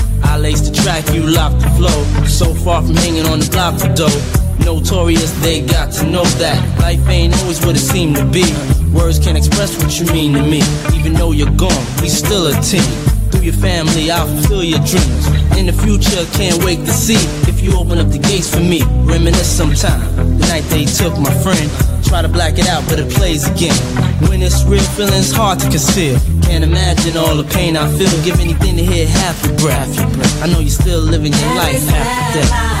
I laced the track, you locked the flow. So far from hanging on the block for dough. Notorious, they got to know that life ain't always what it seemed to be. Words can't express what you mean to me. Even though you're gone, we still a team. Through your family, I'll fulfill your dreams. In the future, can't wait to see if you open up the gates for me. Reminisce sometime. The night they took my friend. Try to black it out, but it plays again. When it's real, feeling's hard to conceal. Can't imagine all the pain I feel. Give anything to hear half your breath. I know you're still living your life after death.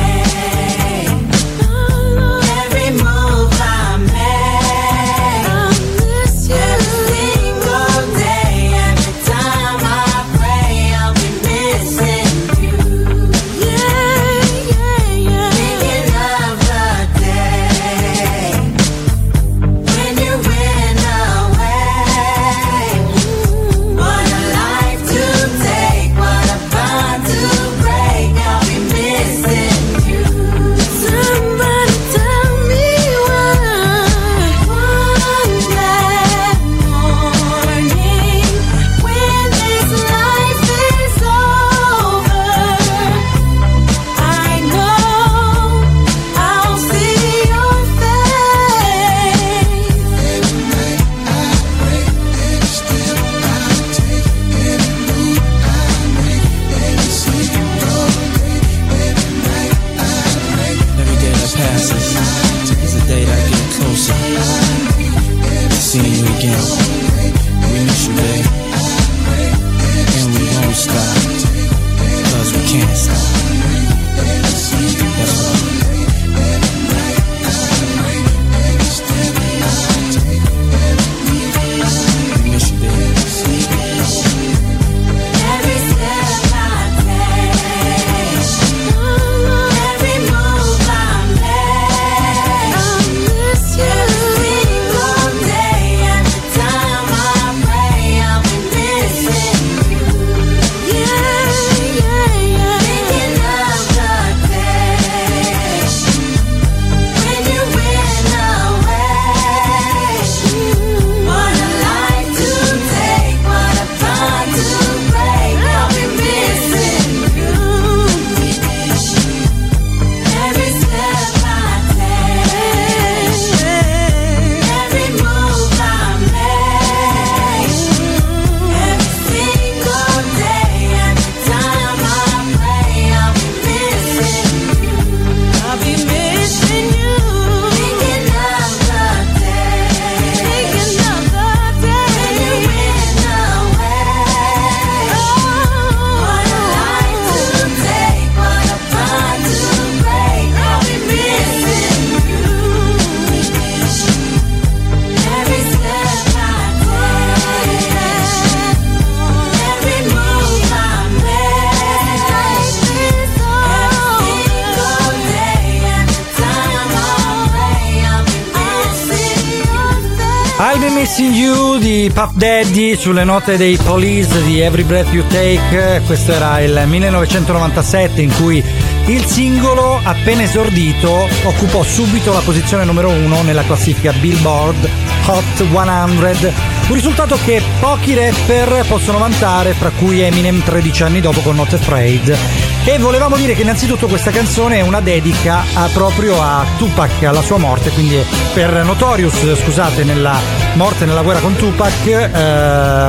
Missing You di Puff Daddy sulle note dei Police di Every Breath You Take. Questo era il 1997 in cui il singolo appena esordito occupò subito la posizione numero uno nella classifica Billboard Hot 100. Un risultato che pochi rapper possono vantare, fra cui Eminem 13 anni dopo con Not Afraid. E volevamo dire che innanzitutto questa canzone è una dedica a- proprio a Tupac, alla sua morte, quindi per Notorious, scusate, nella morte nella guerra con Tupac, eh,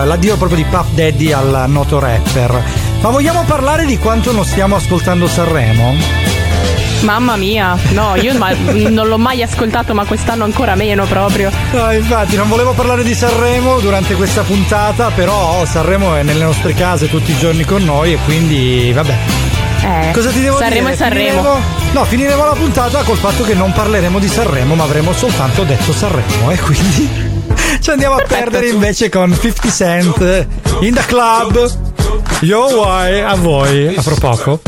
l'addio proprio di Puff Daddy al noto rapper. Ma vogliamo parlare di quanto non stiamo ascoltando Sanremo? Mamma mia, no, io ma- non l'ho mai ascoltato, ma quest'anno ancora meno proprio. No, infatti, non volevo parlare di Sanremo durante questa puntata, però Sanremo è nelle nostre case tutti i giorni con noi e quindi vabbè. Eh, Cosa ti devo Sanremo dire? e Sanremo. No, finiremo la puntata col fatto che non parleremo di Sanremo, ma avremo soltanto detto Sanremo e quindi ci andiamo a perdere invece con 50 Cent in the club. Yo, why? A voi, a fra poco.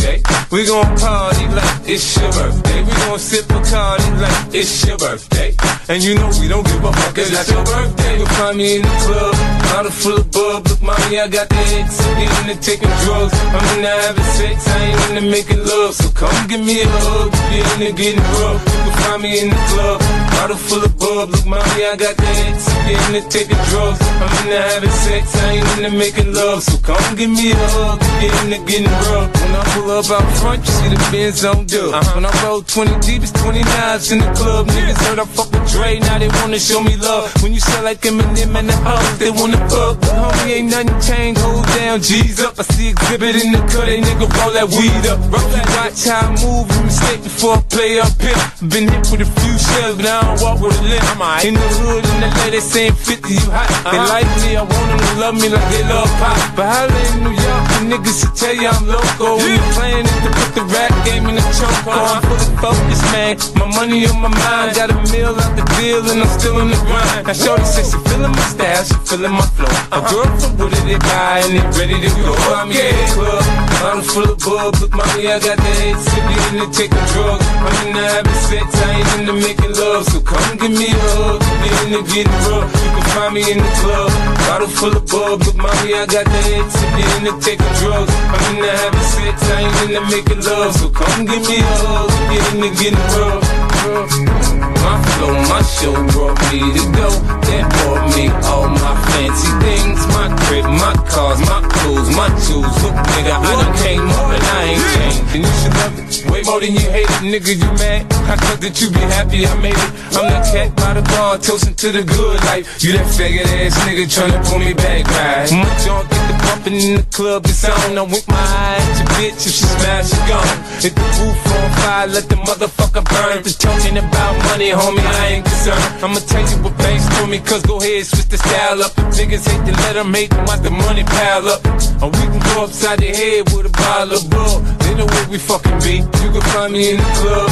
We gon' party like it's your birthday. We gon' sip a party like it's your birthday. And you know we don't give a fuck if it's your birthday. You'll find me in the club, bottle full of bub. Look, mommy, I got the X. I'm into taking drugs. I'm into having sex. I ain't into making love. So come give me a hug. If you're into getting rough, you can find me in the club, bottle full of bub. Look, mommy, I got the X. I'm into taking drugs. I'm in the having sex. I ain't into making love. So come give me a hug. If you're into getting rough. When I pull up out front, you see the Benz on dub. Uh-huh. When I roll 20 deep, it's 29s in the club. Niggas heard I fuck with Dre, now they wanna show me love. When you sell like Eminem and the O's, they wanna fuck. But homie, ain't nothing changed. Hold down, G's up. I see exhibit in the cut, they nigga roll that weed up. Roll that watch how I move, mistake before I play up here. Been hit with a few shells, I don't walk with a limp. In the hood, in the lady saying 50, you hot. They uh-huh. like me, I want them to love me like they love pop. But holla in New York, the niggas should tell you I'm loco. When the plan is to put the rap game in the choke. Uh-huh. I'm fully focused, man. My money on my mind, got a meal out the deal, and I'm still in the grind. Now, Shorty says she feeling my style, she feeling my flow. A uh-huh. girl from Wooded, they buy, and they ready to go. I'm in the club, I'm full of bub. Look, mommy, I got the head sippy into taking drugs. I'm into having sex, I ain't into making love. So come give me a hug, if you're into getting rough. You can find me in the club, bottle full of bub. Look, mommy, I got the head sippy into taking drugs. I'm into having sex, I ain't into making love. So come give me a hug, if you're into getting rough. My flow, my show brought me to go. That bought me all my fancy things. My crib, my cars, my clothes, my tools. Look, nigga, I done came up and I ain't changed. And you should love it way more than you hate it, nigga. You mad? I thought that you be happy I made it. I'm the cat by the bar, toasting to the good life. You that faggot ass nigga tryna pull me back, right? My get the bumping in the club, it's on. I'm with my eye at bitch, if she smash, she gone. Hit the roof on fire, let the motherfucker burn. Just talking about money, homie, I ain't concerned. I'ma tell you what banks told me, cause go ahead, switch the style up. If niggas hate to let them hate them, watch the money pile up. Or we can go upside the head with a bottle of bull. They know where we fucking be. You can find me in the club,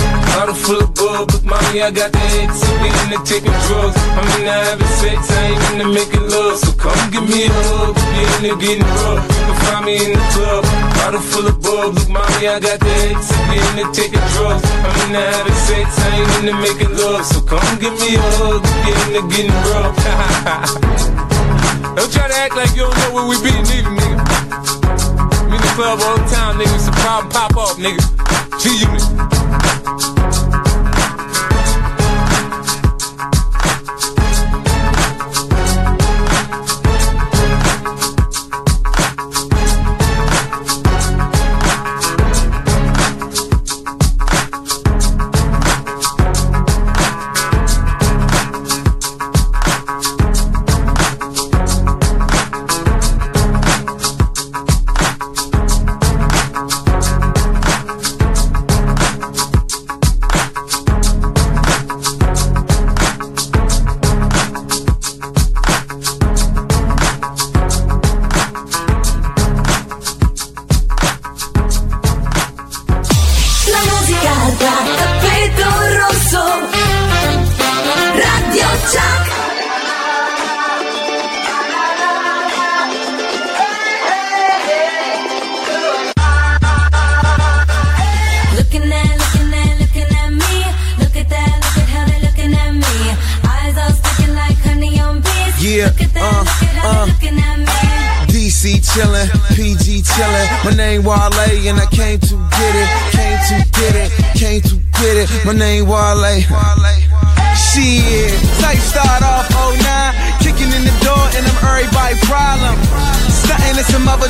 bottle full of bub. But mommy, I got the X, I'm into taking drugs. I'm into having sex, I ain't into making love. So come give me a hug, you're into getting rough. You can find me in the club, bottle full of bub. Look, mommy, I got the X, I'm into taking drugs. I'm into having sex, I ain't into making love. So come give me a hug, you're into getting rough. don't try to act like you don't know where we be, neither, nigga. Me in the club all the time, nigga. It's a problem, pop off, nigga. G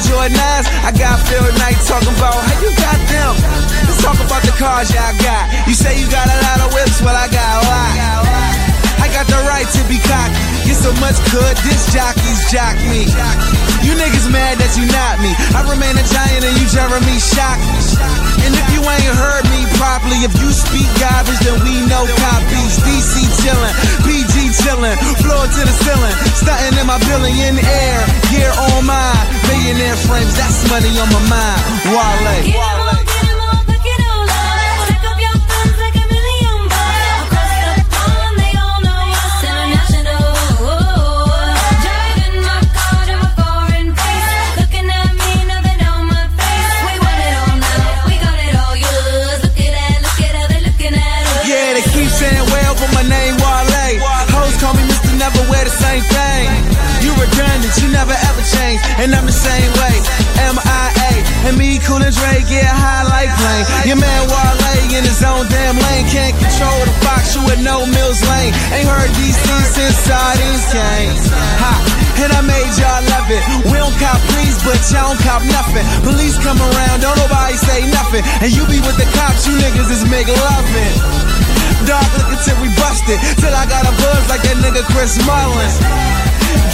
other Jordans. I got Phil Knight talking about how you got them. Let's talk about the cars y'all got. You say you got a lot of whips, well I got a lot. I got the right to be cocky. Get so much good, this jockeys jock me. You niggas mad that you not me. I remain a giant and you Jeremy shock. And if you ain't heard me properly, if you speak garbage, then we know copies. DC chillin', PG chillin', floor to the ceiling, stunting in my billion air, gear on mine, millionaire frames, that's money on my mind. Wale. Never ever change, and I'm the same way. M.I.A. And me, cool and Dre, get high like plane. Your man Wale in his own damn lane, can't control the fox, you with no Mills Lane. Ain't heard DC since sardines came. Ha, and I made y'all love it. We don't cop please, but y'all don't cop nothing. Police come around, don't nobody say nothing. And you be with the cops, you niggas is make loving. Dog looking till we busted. Till I got a buzz like that nigga Chris Mullins.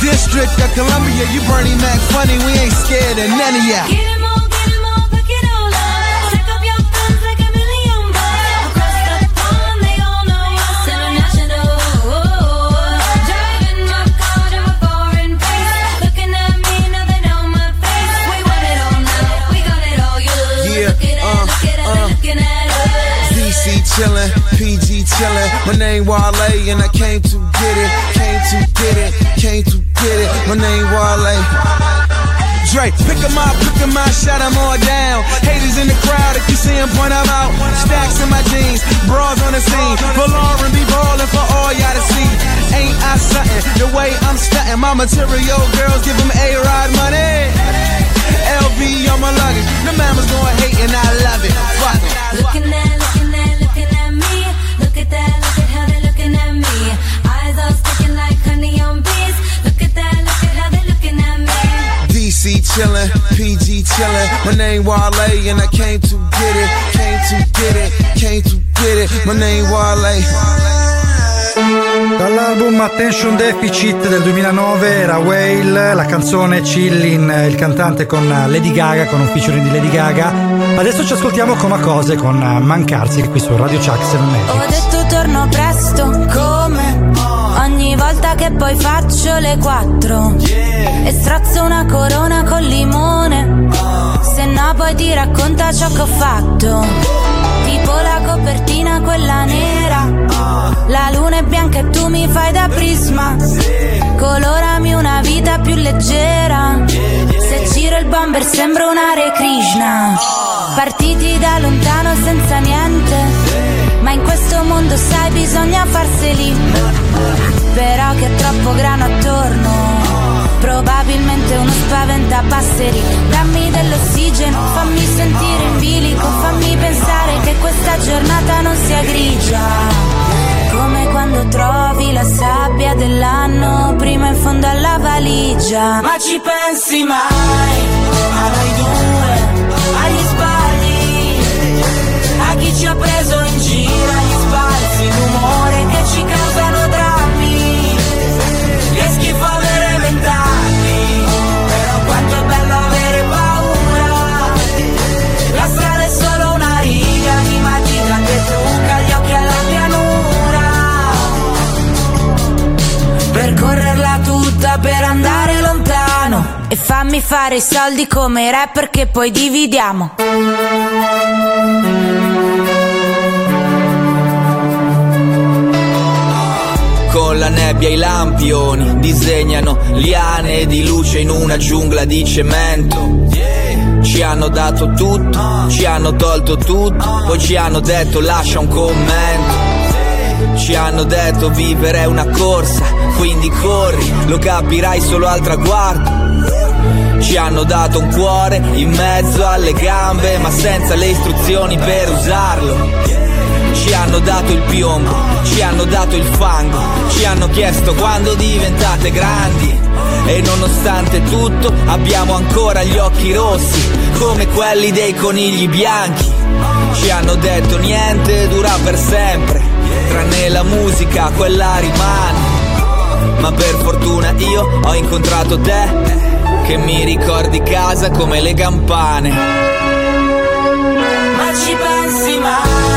District of Columbia, you Bernie Mac funny, we ain't scared of none of ya. Get all, get all, all up your like a million. Across the pond, they all know us. International, driving my car to a foreign place. Looking at me, they know my face. We want it all now, we got it all, at, uh, at, uh. looking at us. DC chillin', PG chillin'. My name Wale, and I came to get it, came to get it. My name Wale. Dre, pick 'em up, pick 'em up, shut all down. Haters in the crowd, if you see 'em, point out. Stacks in my jeans, bras on the scene. For Lauren be ballin' for all y'all to see. Ain't I something? The way I'm stunting, my material girls give give 'em A-Rod money. LV on my luggage, the mamas gon' hate and I love it. Fuck it. Chillin', PG chillin'. My name Wale and I came to get it, came to get it, came to get it. My name Wale. Dall'album Attention Deficit del 2009 era Whale, la canzone Chillin, il cantante con Lady Gaga, con un featuring di Lady Gaga. Adesso ci ascoltiamo come cose con Mancarsi qui su Radio Chuck 7 Magic. Ho detto torno presto, come? Ogni volta che poi faccio le quattro. E strozzo una corona col limone. Se no poi ti racconta ciò che ho fatto. Tipo la copertina quella nera. La luna è bianca e tu mi fai da prisma. Colorami una vita più leggera. Se giro il bomber sembro un Hare Krishna Partiti da lontano senza niente. Ma in questo mondo sai bisogna farseli. Però che è troppo grano attorno. Probabilmente uno spaventa passeri Dammi dell'ossigeno, fammi sentire in bilico. Fammi pensare che questa giornata non sia grigia. Come quando trovi la sabbia dell'anno Prima in fondo alla valigia. Ma ci pensi mai? A noi due, ci ha preso in giro, agli sbalzi d'umore che ci causano drammi, che schifo avere vent'anni, però quanto è bello avere paura, la strada è solo una riga di matita che trucca gli occhi alla pianura, Percorrerla tutta per andare lontano. E fammi fare i soldi come rapper che poi dividiamo Con la nebbia i lampioni disegnano liane di luce in una giungla di cemento. Ci hanno dato tutto, ci hanno tolto tutto, poi ci hanno detto lascia un commento. Ci hanno detto vivere è una corsa, quindi corri, lo capirai solo al traguardo. Ci hanno dato un cuore in mezzo alle gambe, ma senza le istruzioni per usarlo. Ci hanno dato il piombo, ci hanno dato il fango, ci hanno chiesto quando diventate grandi. E nonostante tutto abbiamo ancora gli occhi rossi, come quelli dei conigli bianchi. Ci hanno detto niente dura per sempre, tranne la musica, quella rimane. Ma per fortuna io ho incontrato te, che mi ricordi casa come le campane. Ma ci pensi mai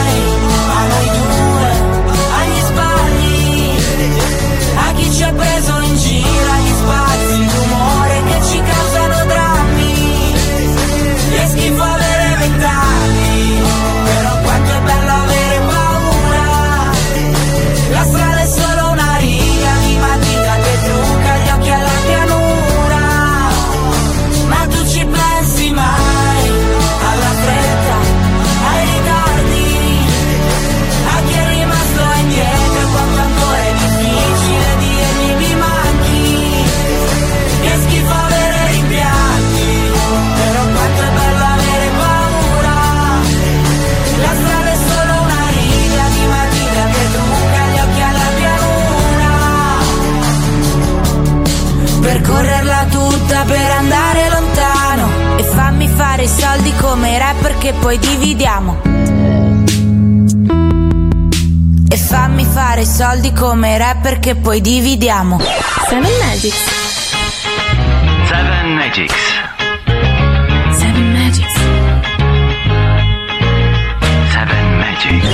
soldi come i rapper che poi dividiamo. Seven Magics. Seven Magics. Seven Magics. Seven Magics.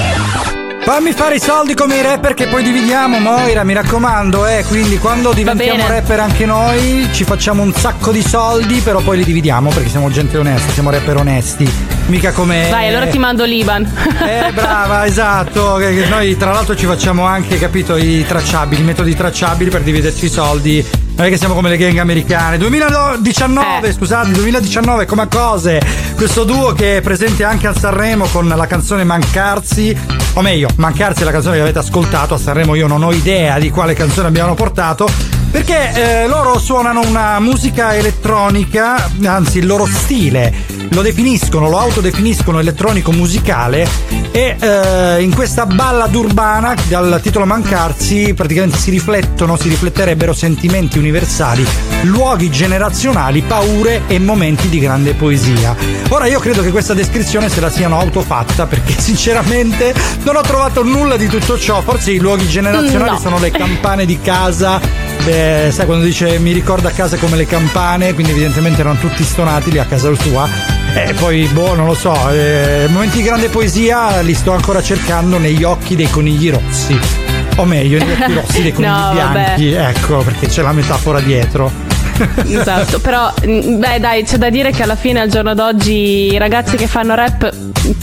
Fammi fare i soldi come i rapper che poi dividiamo, Moira, mi raccomando, eh. Quindi quando diventiamo rapper anche noi ci facciamo un sacco di soldi, però poi li dividiamo perché siamo gente onesta, siamo rapper onesti. Mica come. Vai, allora ti mando l'Iban. Eh, brava, esatto. Noi tra l'altro ci facciamo anche, capito, i tracciabili, i metodi tracciabili per dividerci i soldi. Non è che siamo come le gang americane. 2019, scusate, 2019 come cose. Questo duo che è presente anche a Sanremo con la canzone Mancarsi. O meglio, Mancarsi è la canzone che avete ascoltato. A Sanremo io non ho idea di quale canzone abbiano portato. Perché eh, loro suonano una musica elettronica, anzi il loro stile lo definiscono, lo autodefiniscono elettronico musicale e eh, in questa ballad urbana dal titolo Mancarsi praticamente si riflettono, si rifletterebbero sentimenti universali, luoghi generazionali, paure e momenti di grande poesia. Ora io credo che questa descrizione se la siano autofatta perché sinceramente non ho trovato nulla di tutto ciò, forse i luoghi generazionali No. sono le campane di casa Beh, sai quando dice mi ricorda a casa come le campane, quindi evidentemente erano tutti stonati lì a casa sua. E poi, boh, non lo so, eh, momenti di grande poesia li sto ancora cercando negli occhi dei conigli rossi. O meglio, negli occhi rossi dei conigli No, bianchi, ecco, perché c'è la metafora dietro. Esatto, però mm, beh dai, c'è da dire che alla fine al giorno d'oggi i ragazzi che fanno rap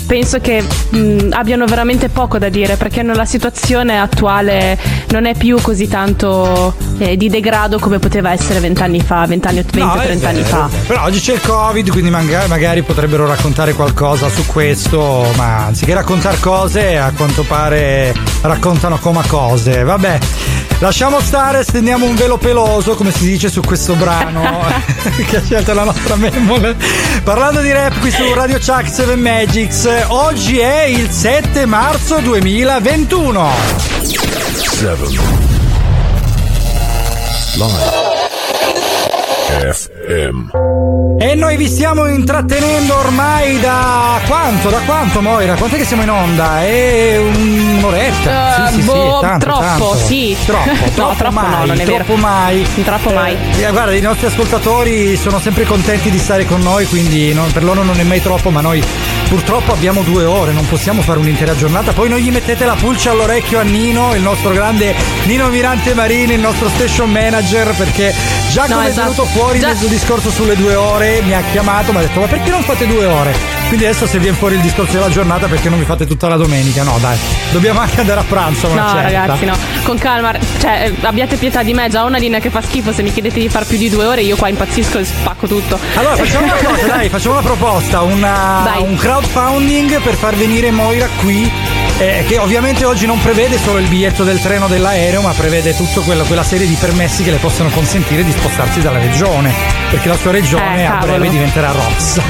penso che mm, abbiano veramente poco da dire perché la situazione attuale non è più così tanto eh, di degrado come poteva essere vent'anni fa, vent'anni o 20 o No, è 30 anni fa. Però oggi c'è il Covid, quindi magari, magari potrebbero raccontare qualcosa su questo, ma anziché raccontare cose, a quanto pare raccontano come cose. Vabbè, lasciamo stare, stendiamo un velo peloso, come si dice su questo brano che ha scelto la nostra memole. Parlando di rap qui su Radio Chuck 7 Magics, oggi è il 7 marzo 2021. 7 Live FM E noi vi stiamo intrattenendo ormai da quanto? Da quanto Moira? Quant'è che siamo in onda? È un'oretta. Eh, sì, sì, boh, sì, tanto, troppo, tanto. sì. Troppo, No, troppo troppo no, mai, non è vero. troppo mai. Troppo mai. Eh, guarda, i nostri ascoltatori sono sempre contenti di stare con noi, quindi non- per loro non è mai troppo, ma noi purtroppo abbiamo due ore, non possiamo fare un'intera giornata. Poi non gli mettete la pulce all'orecchio a Nino, il nostro grande Nino Mirante Marini, il nostro station manager, perché già No, come esatto. è venuto fuori Già- nel discorso sulle due ore, mi ha chiamato, mi ha detto ma perché non fate due ore? Quindi adesso se viene fuori il discorso della giornata perché non vi fate tutta la domenica? No dai, dobbiamo anche andare a pranzo. No, certa. ragazzi, no. Con calma, cioè, eh, abbiate pietà di me. Già ho una linea che fa schifo. Se mi chiedete di far più di due ore, io qua impazzisco e spacco tutto. Allora facciamo una cosa, dai, facciamo una proposta, una- un crowdfunding per far venire Moira qui. Eh, che ovviamente oggi non prevede solo il biglietto del treno dell'aereo, ma prevede tutta quella, quella serie di permessi che le possono consentire di spostarsi dalla regione. Perché la sua regione Eh, a breve diventerà rossa.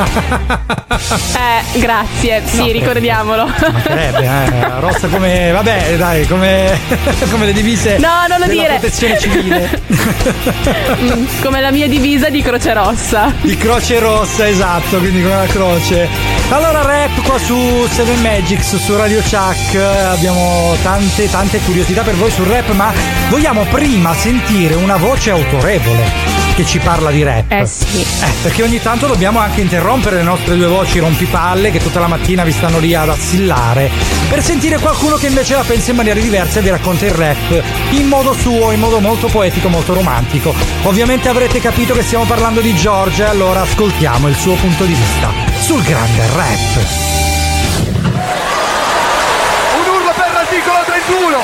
Eh, grazie. Sì, No, ricordiamolo. Mancherebbe, eh, rossa come. Vabbè, dai, come, come le divise No, non lo della dire. protezione civile. Come la mia divisa di Croce Rossa. Di croce rossa, esatto, quindi con la croce. Allora, rap qua su Seven Magics, su Radio Chuck. Abbiamo tante, tante curiosità per voi sul rap, ma vogliamo prima sentire una voce autorevole. che ci parla di rap. Eh sì. Eh, perché ogni tanto dobbiamo anche interrompere le nostre due voci rompipalle che tutta la mattina vi stanno lì ad assillare per sentire qualcuno che invece la pensa in maniera diversa e vi racconta il rap in modo suo, in modo molto poetico, molto romantico. Ovviamente avrete capito che stiamo parlando di Giorgia, allora ascoltiamo il suo punto di vista sul grande rap. Un urlo per 31!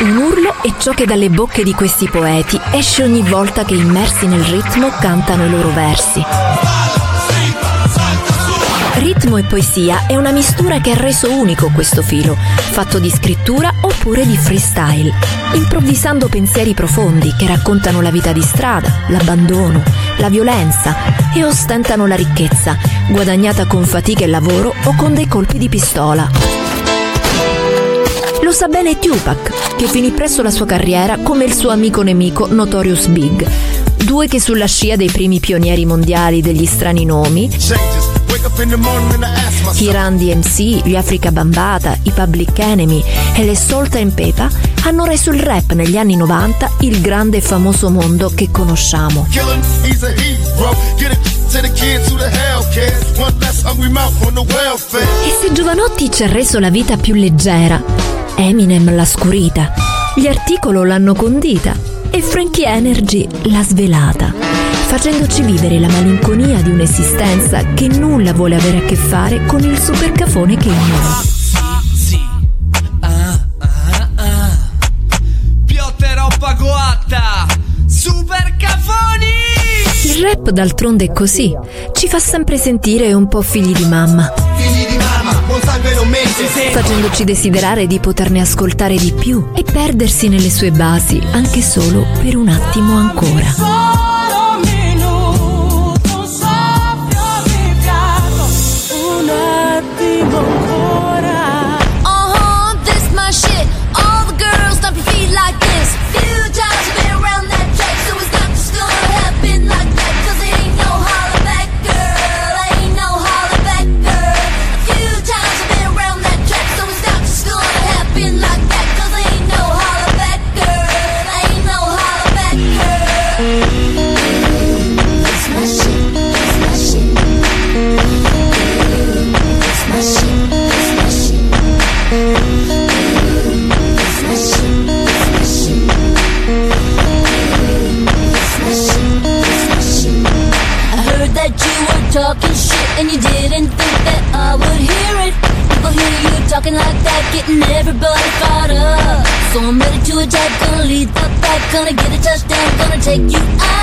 Un urlo è ciò che dalle bocche di questi poeti esce ogni volta che immersi nel ritmo cantano i loro versi. Ritmo e poesia è una mistura che ha reso unico questo filo, fatto di scrittura oppure di freestyle, improvvisando pensieri profondi che raccontano la vita di strada, l'abbandono, la violenza e ostentano la ricchezza, guadagnata con fatica e lavoro o con dei colpi di pistola. Lo sa bene Tupac, che finì presto la sua carriera come il suo amico nemico Notorious Big, due che sulla scia dei primi pionieri mondiali degli strani nomi, i Run DMC, gli Africa Bambata, i Public Enemy e le Salt and Pepa, hanno reso il rap negli anni 90 il grande e famoso mondo che conosciamo. E se Giovanotti ci ha reso la vita più leggera, Eminem l'ha scurita, gli articolo l'hanno condita e Frankie Energy l'ha svelata, facendoci vivere la malinconia di un'esistenza che nulla vuole avere a che fare con il supercafone che ignora. Piotte roba coatta! Super cafoni! Il rap d'altronde è così, ci fa sempre sentire un po' Figli di mamma, buon sangue non mente. facendoci desiderare di poterne ascoltare di più e perdersi nelle sue basi anche solo per un attimo ancora. Take you out.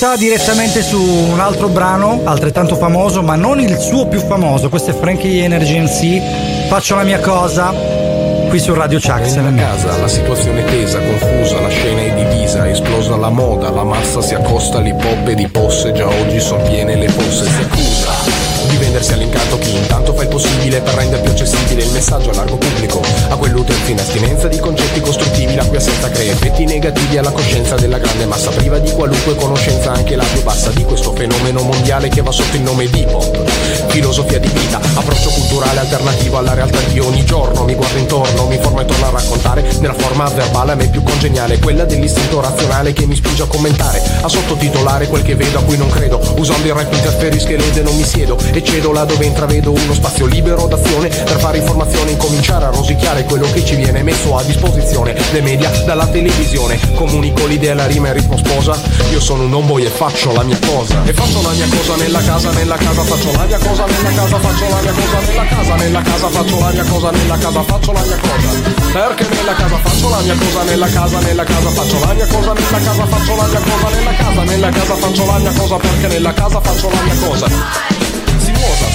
Porta direttamente su un altro brano altrettanto famoso, ma non il suo più famoso. Questo è Frankie Energy MC. Faccio la mia cosa qui su Radio Chuck. Nella casa la situazione è tesa, confusa, la scena è divisa, esplosa la moda, la massa si accosta, l'hip hop e di posse, già oggi son piene le fosse, si accusa di vendersi all'incanto chi intanto fa il possibile per rendere più accessibile il messaggio a largo pubblico, a quell'utente in astinenza di concetti costruttivi la cui assenza crea effetti negativi alla coscienza della grande massa priva di qualunque conoscenza anche la più bassa di questo fenomeno mondiale che va sotto il nome di hip hop. Filosofia di vita, approccio culturale alternativo alla realtà di ogni giorno, mi guardo intorno, mi informo e torno a raccontare nella forma verbale a me più congeniale, quella dell'istinto razionale che mi spinge a commentare, a sottotitolare quel che vedo a cui non credo, usando il rap interferisco e lede non mi siedo e là dove intravedo uno spazio libero d'azione per fare informazione, incominciare a rosicchiare quello che ci viene messo a disposizione dai media, dalla televisione, comunico l'idea, la rima e il ritmo sposa, io sono un homeboy e faccio la mia cosa, e faccio la mia cosa nella casa, nella casa faccio la mia cosa, nella casa faccio la mia cosa, nella casa, nella casa faccio la mia cosa, nella casa faccio la mia cosa, perché nella casa faccio la mia cosa, nella casa, nella casa faccio la mia cosa, nella casa faccio la mia cosa, nella casa, nella casa faccio la mia cosa, perché nella casa faccio la mia cosa.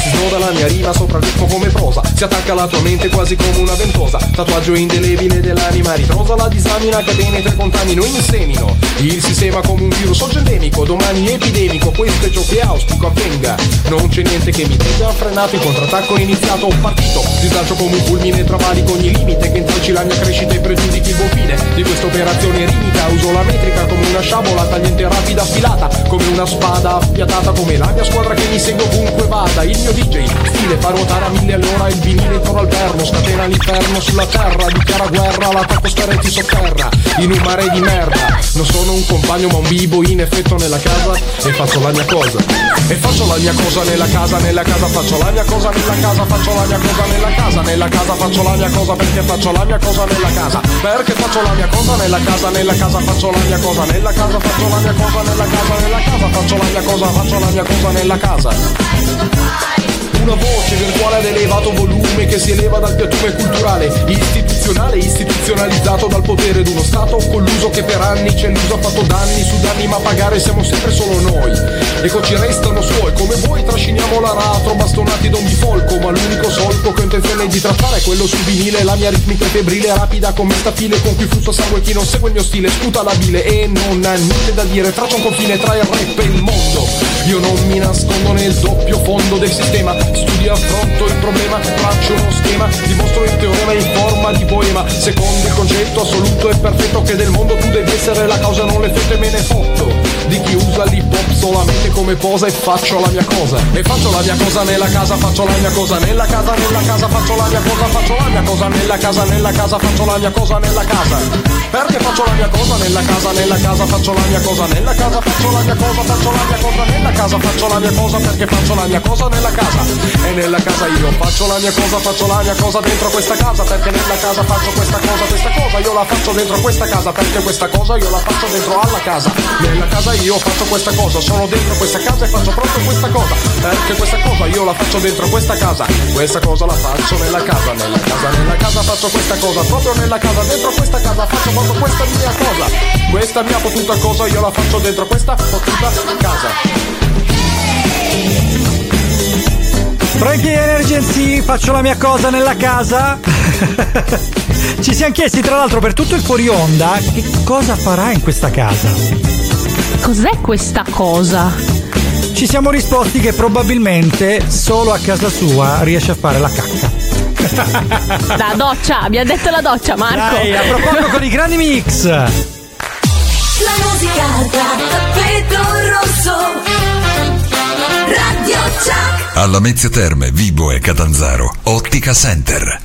Si snoda la mia rima sopra il ritmo come prosa. Si attacca alla tua mente quasi come una ventosa. Tatuaggio indelebile dell'anima ritrosa. La disamina che penetra e contamino in semino Il sistema come un virus oggi endemico Domani epidemico, questo è ciò che auspico avvenga. Non c'è niente che mi tenga frenato Il contrattacco è iniziato, ho partito. Dislancio come un fulmine, travalico ogni limite Che intralci la mia crescita e pregiudichi il buon fine. Di questa operazione rimita Uso la metrica come una sciabola Tagliente rapida affilata Come una spada affiatata Come la mia squadra che mi segue ovunque vada. Il mio DJ stile fa ruotare a mille all'ora Il vinile intorno al perno Scatena l'inferno sulla terra Dichiara guerra all'atmosfera e ti sotterra In un mare di merda Non sono un compagno ma un bibo in effetto nella casa E faccio la mia cosa E faccio la mia cosa nella casa Nella casa faccio la mia cosa Nella casa faccio la mia cosa Nella casa Nella casa faccio la mia cosa Perché faccio la mia cosa nella casa Perché faccio la mia cosa nella casa Nella casa faccio la mia cosa Nella casa faccio la mia cosa Nella casa Nella casa faccio la mia cosa Faccio la mia cosa nella casa una voce virtuale ad elevato volume che si eleva dal piattume culturale, istituzionale, istituzionalizzato dal potere d'uno Stato colluso che per anni ci ha illuso, ha fatto danni su danni, ma a pagare siamo sempre solo noi. Ecco ci restano suoi, come voi trasciniamo l'aratro, bastonati da un bifolco, ma l'unico solco che ho intenzione di trattare è quello sul vinile, la mia ritmica è febrile, rapida come stafile, con cui flusso sangue chi non segue il mio stile, sputa labile e non ha niente da dire, traccia un confine tra il rap e il mondo. Io non mi nascondo nel doppio fondo del sistema, studio affronto il problema, traccio uno schema, dimostro il teorema in forma di poema, secondo il concetto assoluto e perfetto che del mondo tu devi essere la causa, non l'effetto e me ne fotto di chi usa l'hip hop solamente come posa e faccio la mia cosa. E faccio la mia cosa nella casa, faccio la mia cosa nella casa, nella casa faccio la mia cosa, faccio la mia cosa nella casa, nella casa faccio la mia cosa nella casa. Perché faccio la mia cosa nella casa, nella casa faccio la mia cosa, nella casa faccio la mia cosa, faccio la mia cosa nella casa, faccio la mia cosa perché faccio la mia cosa nella casa. E nella casa io faccio la mia cosa, faccio la mia cosa dentro questa casa, perché nella casa faccio questa cosa, questa cosa io la faccio dentro questa casa, perché questa cosa io la faccio dentro alla casa. Nella casa io faccio questa cosa, sono dentro questa casa e faccio proprio questa cosa, perché questa cosa io la faccio dentro questa casa, questa cosa la faccio nella casa, nella casa, nella casa faccio questa cosa, proprio nella casa, dentro questa casa faccio proprio questa mia cosa, questa mia potuta cosa io la faccio dentro questa potuta casa. Frankie Emergency, faccio la mia cosa nella casa. Ci siamo chiesti tra l'altro per tutto il fuori onda che cosa farà in questa casa. Cos'è questa cosa? Ci siamo risposti che probabilmente solo a casa sua riesce a fare la cacca. La doccia, abbiamo detto la doccia, Marco. Dai, a proposito con i grandi mix. La musica da tappeto rosso. Radio Chuck. Alla Mezzia Terme, Vibo e Catanzaro, Ottica Center.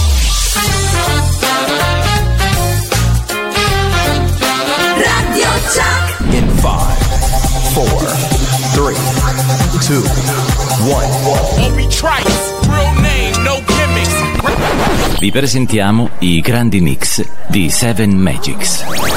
In five, four, three, two, one. Obi Trice, real name, no gimmicks. Vi presentiamo i grandi mix di Seven Magics.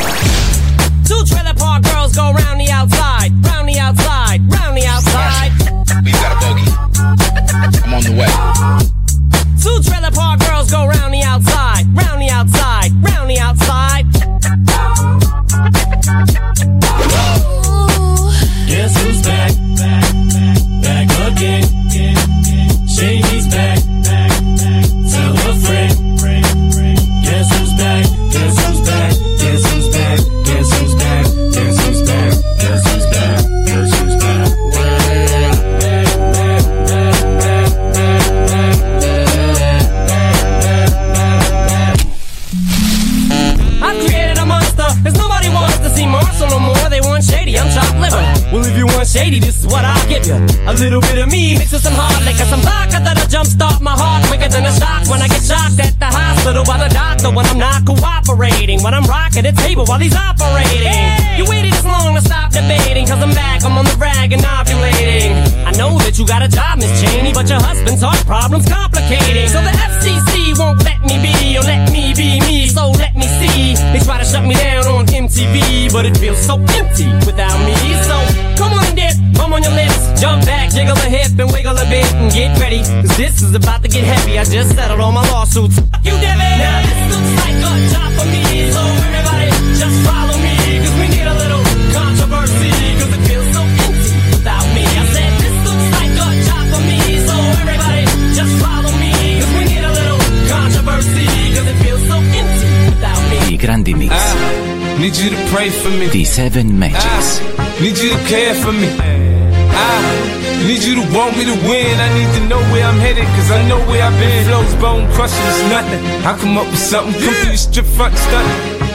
If you want shady, this is what I'll give you. A little bit of me mixed with some hard liquor, some vodka that'll jumpstart my heart quicker than a shock when I get shocked at the hospital by the doctor when I'm not cooperating. When I'm rocking the table while he's operating. You waited this long to stop debating, cause I'm back. I'm on the rag and ovulating. I know that you got a job, Miss Cheney, but your husband's heart problem's complicating. So the FCC won't let me be, or let me be me, so let me see. They try to shut me down on MTV, but it feels so empty without me. So come on dip, bum on your lips, jump back, jiggle a hip and wiggle a bit and get ready. Cause this is about to get heavy. I just settled all my lawsuits. You, Devin. Now this looks like a job for me, so everybody just follow me. Cause we need a little controversy, cause it feels so empty without me. I said this looks like a job for me, so everybody just follow me. I grandi mix ah, Need you to pray for me. di Seven Magics. Ah, need you to care for me. I need you to want me to win. I need to know where I'm headed, cause I know where I've been. Flows, bone crushing, it's nothing. I come up with something, come through the strip front stunt.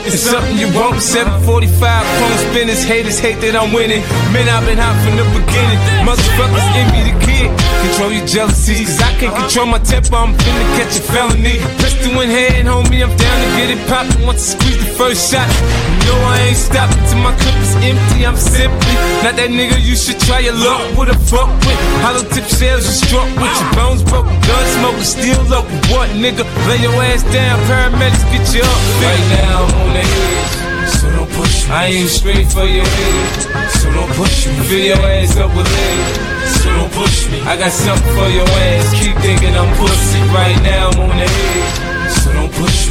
It's something you want. 745 phone spinners, haters hate that I'm winning. Man, I've been hot from the beginning. Motherfuckers envy the kid. Control your jealousy, cause I can't control my temper. I'm finna catch a felony. Pistol in hand, homie, I'm down to get it poppin'. Once I squeeze the first shot, you know I ain't stopping till my clip is empty. I'm simply not that nigga you should try your luck with a fuck with. Hollow tip shells you struck with your bones broken, gun smoking, still up. What nigga? Lay your ass down, paramedics get you up. Right now I'm on the edge, so don't push me. I ain't straight for your head, so don't push me. Fill your ass up with lead, don't push me. I got something for your ass, keep thinking I'm pussy. Right now I'm on the edge,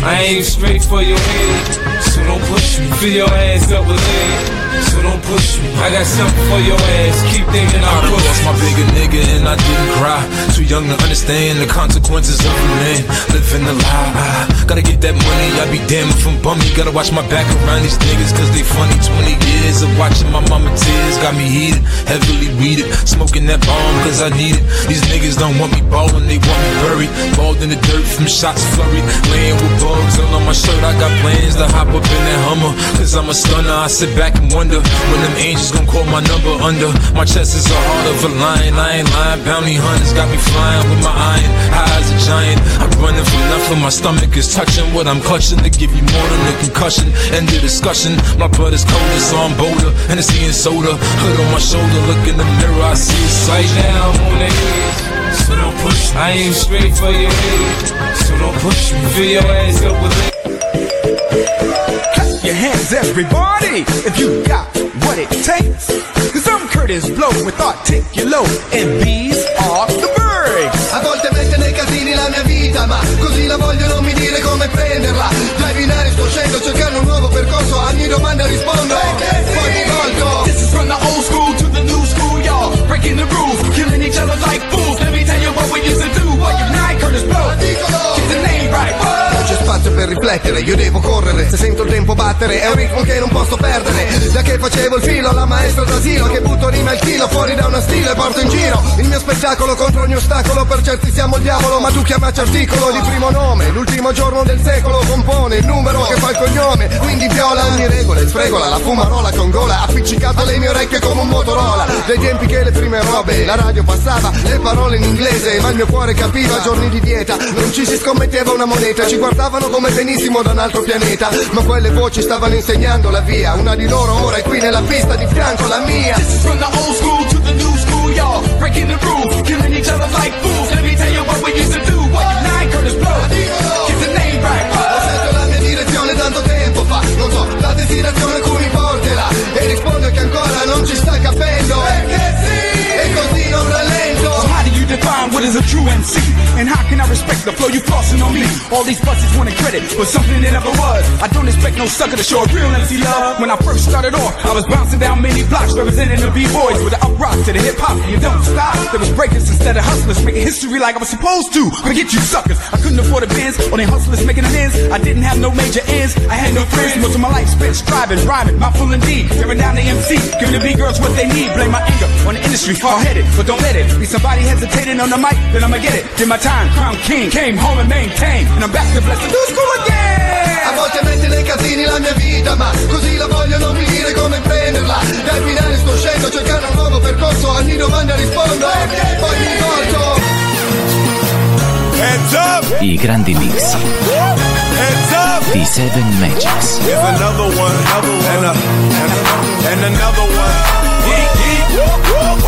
I aim straight for your head, so don't push me. Fill your ass up with lead, so don't push me. I got something for your ass. Keep thinking I I'm done lost my bigger nigga and I didn't cry. Too young to understand the consequences of a man living a lie. I gotta get that money, I be damned if I'm bummy. Gotta watch my back around these niggas cause they funny. 20 years of watching my mama tears got me heated, heavily weeded. Smoking that bomb cause I need it. These niggas don't want me ballin', they want me buried. Balled in the dirt from shots flurried. Laying with bugs all on my shirt. I got plans to hop up in that Hummer cause I'm a stunner. I sit back and wonder when them angels gon' call my number under. My chest is a heart of a lion. I ain't lying. Bounty hunters got me flying with my iron. High as a giant. I'm running from nothing. My stomach is touching what I'm clutching to give you more than a concussion. End of discussion. My blood is colder, so I'm bolder. And it's seeing soda. Hood on my shoulder. Look in the mirror. I see Right sight now on the. So don't push me. I aim straight for your head. So don't push me. Fill your ass up with Clap your hands, everybody, if you got what it takes. Cause I'm Curtis Blow with Articulo, and these are the birds. A volte mette nei casini la mia vita, ma così la voglio non mi dire come prenderla. Dai binari sto scendo cercando un nuovo percorso, a ogni domanda rispondo. Poi mi volto. This is from the old school Breaking the rules, killing each other like fools. Let me tell you what we used to do. What unite, Curtis Blow. Per riflettere, io devo correre. Se sento il tempo battere, è un ritmo che non posso perdere. Da che facevo il filo, la maestra d'asilo, che butto rima il chilo fuori da una stile e porto in giro. Il mio spettacolo contro ogni ostacolo, per certi siamo il diavolo, ma tu chiamaci articolo di primo nome. L'ultimo giorno del secolo compone il numero che fa il cognome. Quindi viola ogni regola, e sfregola la fumarola con gola, appiccicato alle mie orecchie come un Motorola. Dei tempi che le prime robe, la radio passava, le parole in inglese, ma il mio cuore capiva giorni di dieta. Non ci si scommetteva una moneta, ci guardavano come benissimo da un altro pianeta. Ma quelle voci stavano insegnando la via. Una di loro ora è qui nella pista di fianco, la mia. This is from the old school to the new school, y'all. Breaking the rules, killing each other like fools. Let me tell you what we used to do. What unite, Curtis Blow. Get the name right. Ho scelto la mia direzione tanto tempo fa Non so la destinazione cui mi porterà E rispondo che ancora non ci sta capendo what is a true MC? And how can I respect the flow you flossing on me? All these buses wanting credit for something it never was. I don't expect no sucker to show a real MC love. When I first started off, I was bouncing down many blocks representing the B-boys with the up rock to the hip hop. You don't stop. There was breakers instead of hustlers making history like I was supposed to. Gonna get you suckers. I couldn't afford a Benz, only hustlers making amends. I didn't have no major ends. I had no friends. Most of my life spent striving, rhyming, mouthful indeed. Tearing down the MC, giving the B-girls what they need. Blame my anger on the industry, far headed, but don't let it be somebody hesitating on the mic. Then I'ma get it. Did my time, crown king, came home and maintained, and I'm back to bless the new school again. A volte mette nei casini la mia vita Ma così la voglio non mi dire come prenderla Dal finale sto scendo cercando un nuovo percorso A ogni domanda rispondo Poi mi volto Heads up! I grandi mix Heads up! di Seven Magics. Here's another one, and, a, and, a, and another one.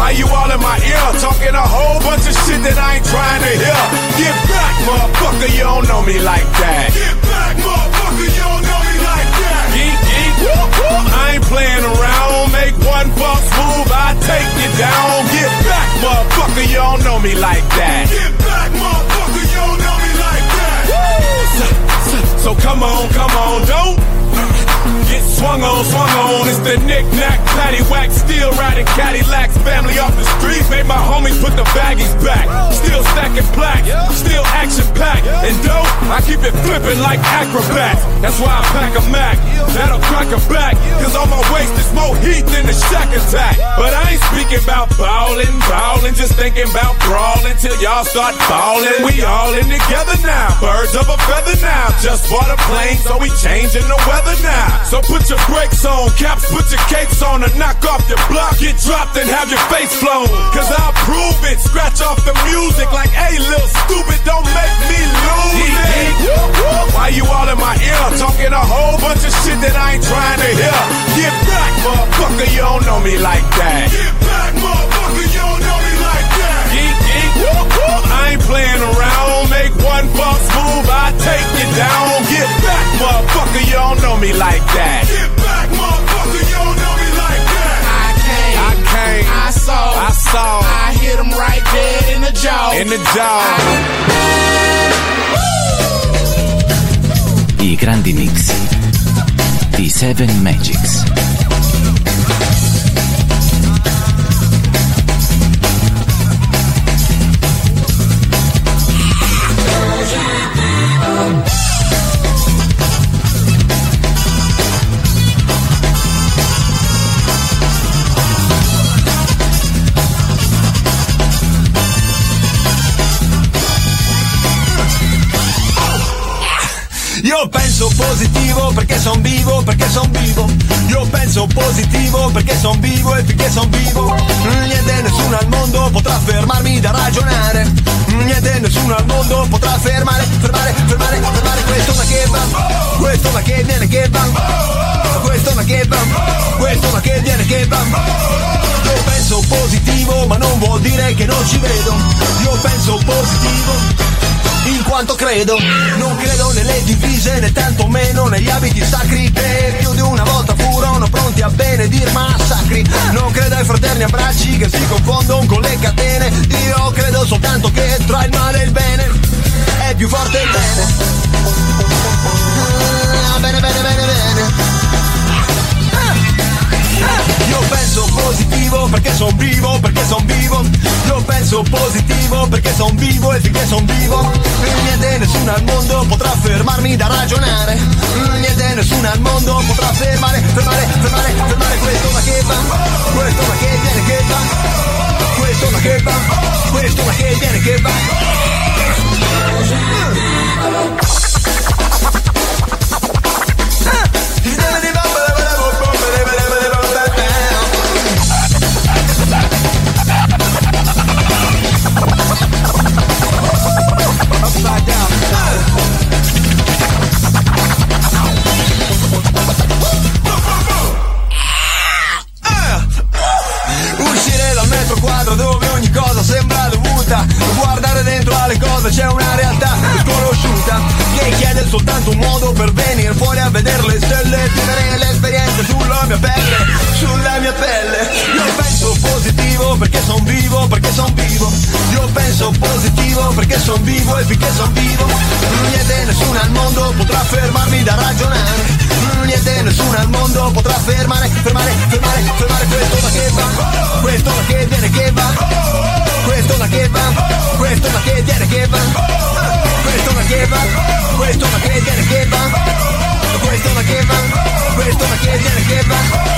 Why you all in my ear talking a whole bunch of shit that I ain't trying to hear? Get back, motherfucker, you don't know me like that. Get back, motherfucker, you don't know me like that. Geek, geek. I ain't playing around. Make one false move, I take you down. Get back, motherfucker, you don't know me like that. Get back, motherfucker, you don't know me like that. Woo! So, so, so come on, come on, don't swung on, swung on. It's the knick-knack, paddywhack, still riding Cadillacs. Family off the streets, made my homies put the baggies back. Still stacking plaques, still action-packed. And dope, I keep it flipping like acrobats. That's why I pack a Mac, that'll crack a back. Cause on my waist is more heat than the shack attack. But I ain't speaking about ballin', ballin', just thinking about brawling till y'all start ballin'. We all in together now, birds of a feather now. Just bought a plane, so we changing the weather now. So put your brakes on, caps, put your capes on, and knock off your block. Get dropped and have your face flown. Cause I'll prove it. Scratch off the music like, hey, little stupid, don't make me lose it. Why you all in my ear talking a whole bunch of shit that I ain't trying to hear? Get back, motherfucker, you don't know me like that. Get back, motherfucker, you don't know me like that. Geek, geek. I ain't playing around. Make one false move, I take you down. Get back, motherfucker, you don't know me like that. Get back, motherfucker, you don't know me like that. I came, I came, I saw, I saw, I hit him right dead in the jaw, in the jaw. I grandi mix di Seven Magics. Positivo perché son vivo, perché son vivo. Io penso positivo perché son vivo e finché son vivo. Niente nessuno al mondo potrà fermarmi da ragionare. Niente nessuno al mondo potrà fermare, fermare, fermare, fermare questo ma che va. Questo ma che viene che va. Questo ma che va. Questo ma che viene che va. Io penso positivo ma non vuol dire che non ci vedo. Io penso positivo in quanto credo Non credo nelle divise né tantomeno negli abiti sacri. Che più di una volta furono pronti a benedir massacri Non credo ai fraterni abbracci che si confondono con le catene. Io credo soltanto che tra il male e il bene È più forte il bene. Ah, Bene, bene, bene, bene io penso positivo perché son vivo, perché son vivo. Io penso positivo perché son vivo e finché son vivo. Niente nessuno al mondo potrà fermarmi da ragionare. Niente nessuno al mondo potrà fermare, fermare, fermare, fermare questo ma che va. Questo ma che viene che va. Questo ma che va. Questo ma che viene che va. Cose c'è una realtà sconosciuta Che chiede soltanto un modo per venire fuori a vedere le stelle Vivere le esperienze sulla mia pelle, sulla mia pelle. Io penso positivo perché son vivo, perché son vivo. Io penso positivo perché son vivo e finché son vivo Niente nessuno al mondo potrà fermarmi da ragionare. Niente nessuno al mondo potrà fermare, fermare, fermare, fermare questo ma che va questo ma che viene che va questo ma che va questo ma che viene che va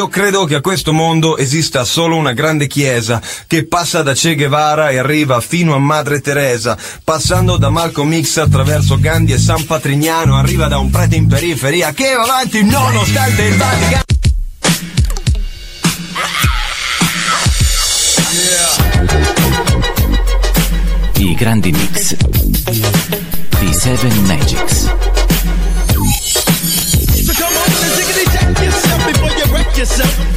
Io credo che a questo mondo esista solo una grande chiesa che passa da Che Guevara e arriva fino a Madre Teresa, passando da Malcolm X attraverso Gandhi e San Patrignano, arriva da un prete in periferia che va avanti nonostante il Vaticano. I grandi mix di Seven Magics. Before you wreck yourself.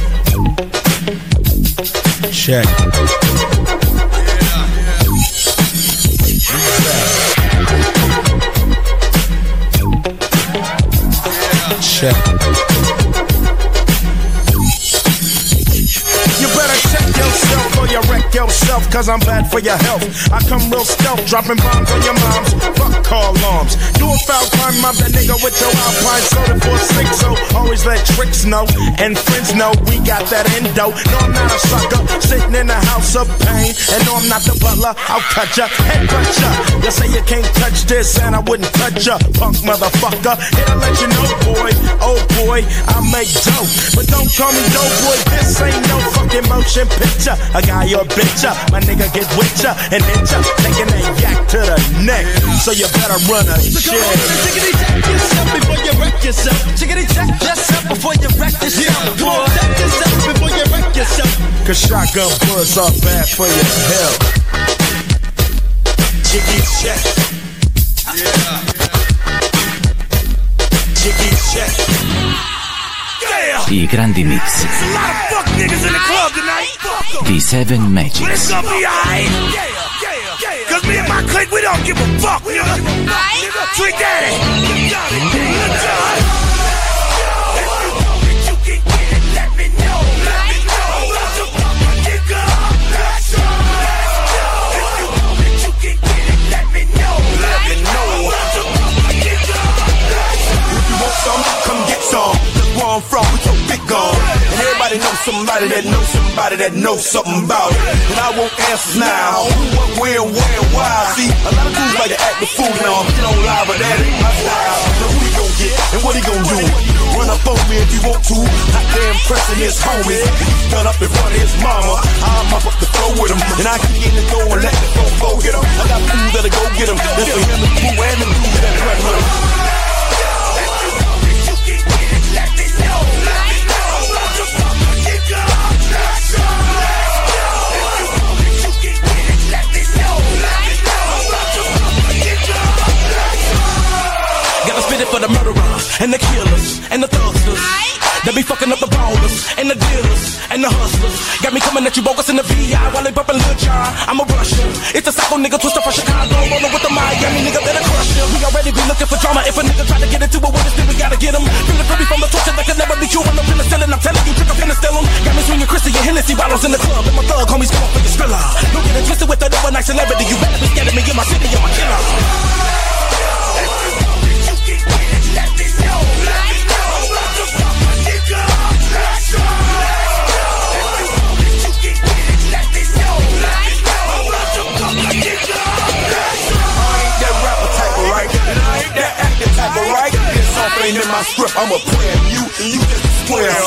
Check. Yourself, cause I'm bad for your health. I come real stealth, dropping bombs on your moms. Fuck call alarms. Do a foul crime, mob that nigga with your alpine soda for six. So always let tricks know and friends know we got that endo. No, I'm not a sucker, sitting in the house of pain. And no, I'm not the butler, I'll cut ya, head cut ya. You say you can't touch this, and I wouldn't touch ya, punk motherfucker. Here to let you know, boy, oh boy, I make dope. But don't call me dope boy, this ain't no fucking motion picture. I got your bitch ya, my nigga get with ya and hit ya, taking that yak to the neck. So you better run a So shit. come on and jiggity jack yourself before you wreck yourself. Jiggity jack yourself before you wreck yourself. Come on, jack yourself before you wreck yourself. Cause shotgun bullets are bad for your health. Jiggy check. Yeah. Jiggy check. Yeah. I grandi mix There's a lot of fuck niggas in the club tonight. Fuck 'em. di Seven But it's Magics. gonna be alright. Yeah, yeah, yeah. Cause me and my clique, we don't give a fuck, nigga. Nigga, Sweet daddy. I'm from, so big gone. And everybody knows somebody that knows somebody that knows something about it. And I want answers now. What, where, where, why? See, a lot of dudes like to act the fool now. I'm still on live, but that ain't my style. So who he gon' get and what he gon' do? Run up on me if you want to. Hot damn pressing his homies. He's done up in front of his mama. I'm up up the floor with him. And I kick in the door and let the go get him. I got fools that'll go get him. This for him, the crew, and the dudes that run with him. For the murderer and the killers and the thugsters. That be fucking up the ballers and the dealers and the hustlers. Got me coming at you bogus in the VI while they bumping Lil Jon. I'm a rusher. It's a psycho nigga twister from Chicago. Rolling with the Miami nigga better crush him. We already be looking for drama. If a nigga try to get into it with us, then we gotta get him. Feeling free from the torture that could never be true. I'm finna stealing. I'm telling you, trick, steal 'em. Got me swinging Chrissy and Hennessy bottles in the club. And my thug homies come up with the thriller. I'm a prayer. You you just a square.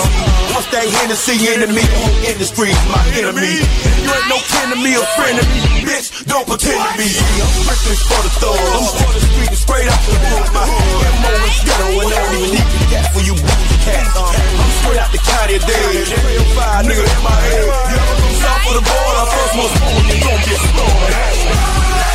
Once that Hennessy enemy, the whole industry is my enemy. You ain't no kin to me or friend to me, bitch. Don't pretend to be. I'm strictly for the thugs. I'm for the street, and straight out the hood. My MO is ghetto, and I don't even need the gas for you booty cats. I'm straight out the county dead. Real fire, nigga in my head. You ever come south of the border? First most born, you gon' get slaughtered.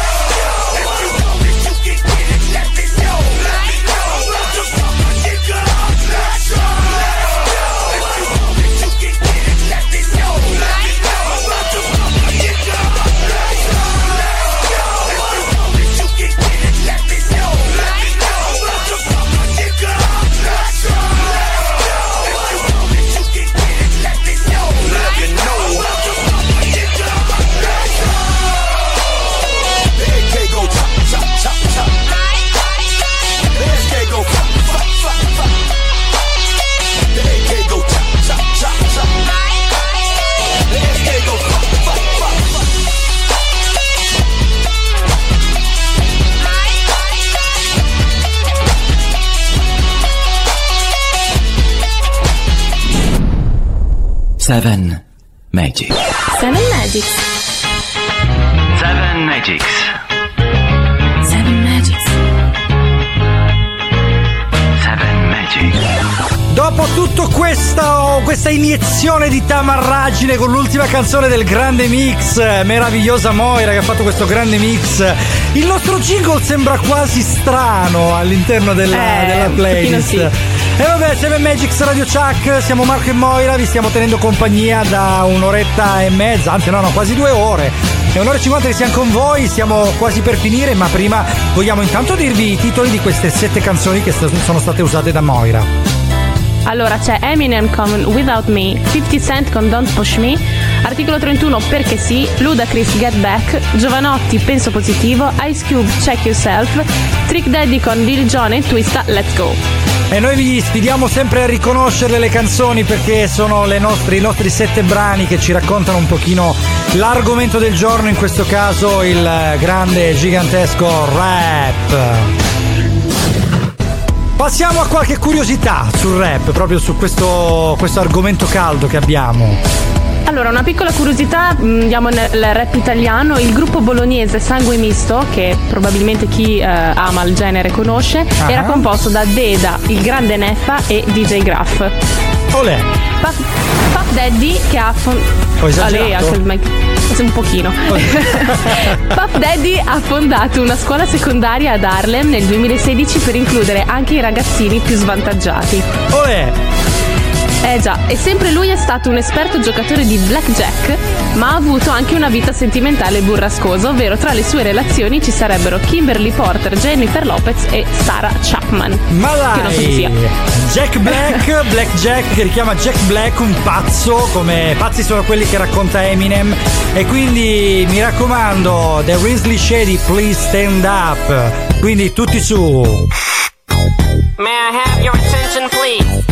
Seven Magic. Seven Magics. Seven Magics. Seven Magics. Seven Magic. Dopo tutto questo, questa iniezione di tamarragine con l'ultima canzone del grande mix, eh, meravigliosa Moira che ha fatto questo grande mix, il nostro jingle sembra quasi strano all'interno della, Eh, della un pochino playlist. E vabbè, Seven Magics Radio Chuck, siamo Marco e Moira, vi stiamo tenendo compagnia da un'oretta e mezza, anzi no, no, quasi due ore. È un'ora e cinquanta che siamo con voi, stiamo quasi per finire, ma prima vogliamo intanto dirvi i titoli di queste sette canzoni che sono state usate da Moira. Allora c'è Eminem con Without Me, 50 Cent con Don't Push Me, articolo 31 Perché sì, Ludacris Get Back, Giovanotti Penso Positivo, Ice Cube Check Yourself, Trick Daddy con Lil Jon e Twista Let's Go. E noi vi sfidiamo sempre a riconoscerle le canzoni perché sono nostre- i nostri sette brani che ci raccontano un pochino l'argomento del giorno, in questo caso il grande gigantesco rap. Passiamo a qualche curiosità sul rap, proprio su questo, questo argomento caldo che abbiamo. Allora, una piccola curiosità, mh, andiamo nel rap italiano, il gruppo bolognese Sangue Misto, che probabilmente chi eh, ama il genere conosce, Ah. era composto da Deda, il grande Neffa e DJ Graff. Olè! Puff, Puff Daddy che ha fon- Ho esagerato? Lei anche il mic- sì, un pochino. Puff Daddy ha fondato una scuola secondaria ad Harlem nel 2016 per includere anche i ragazzini più svantaggiati. Olè! Eh già, e sempre lui è stato un esperto giocatore di blackjack, ma ha avuto anche una vita sentimentale burrascosa, ovvero tra le sue relazioni ci sarebbero Kimberly Porter, Jennifer Lopez e Sarah Chapman. Ma Che non so chi sia. dai! Jack Black, Black Jack che richiama Jack Black un pazzo, come pazzi sono quelli che racconta Eminem. E quindi mi raccomando, The Risley Shady, please stand up. Quindi tutti su. May I have your attention, please?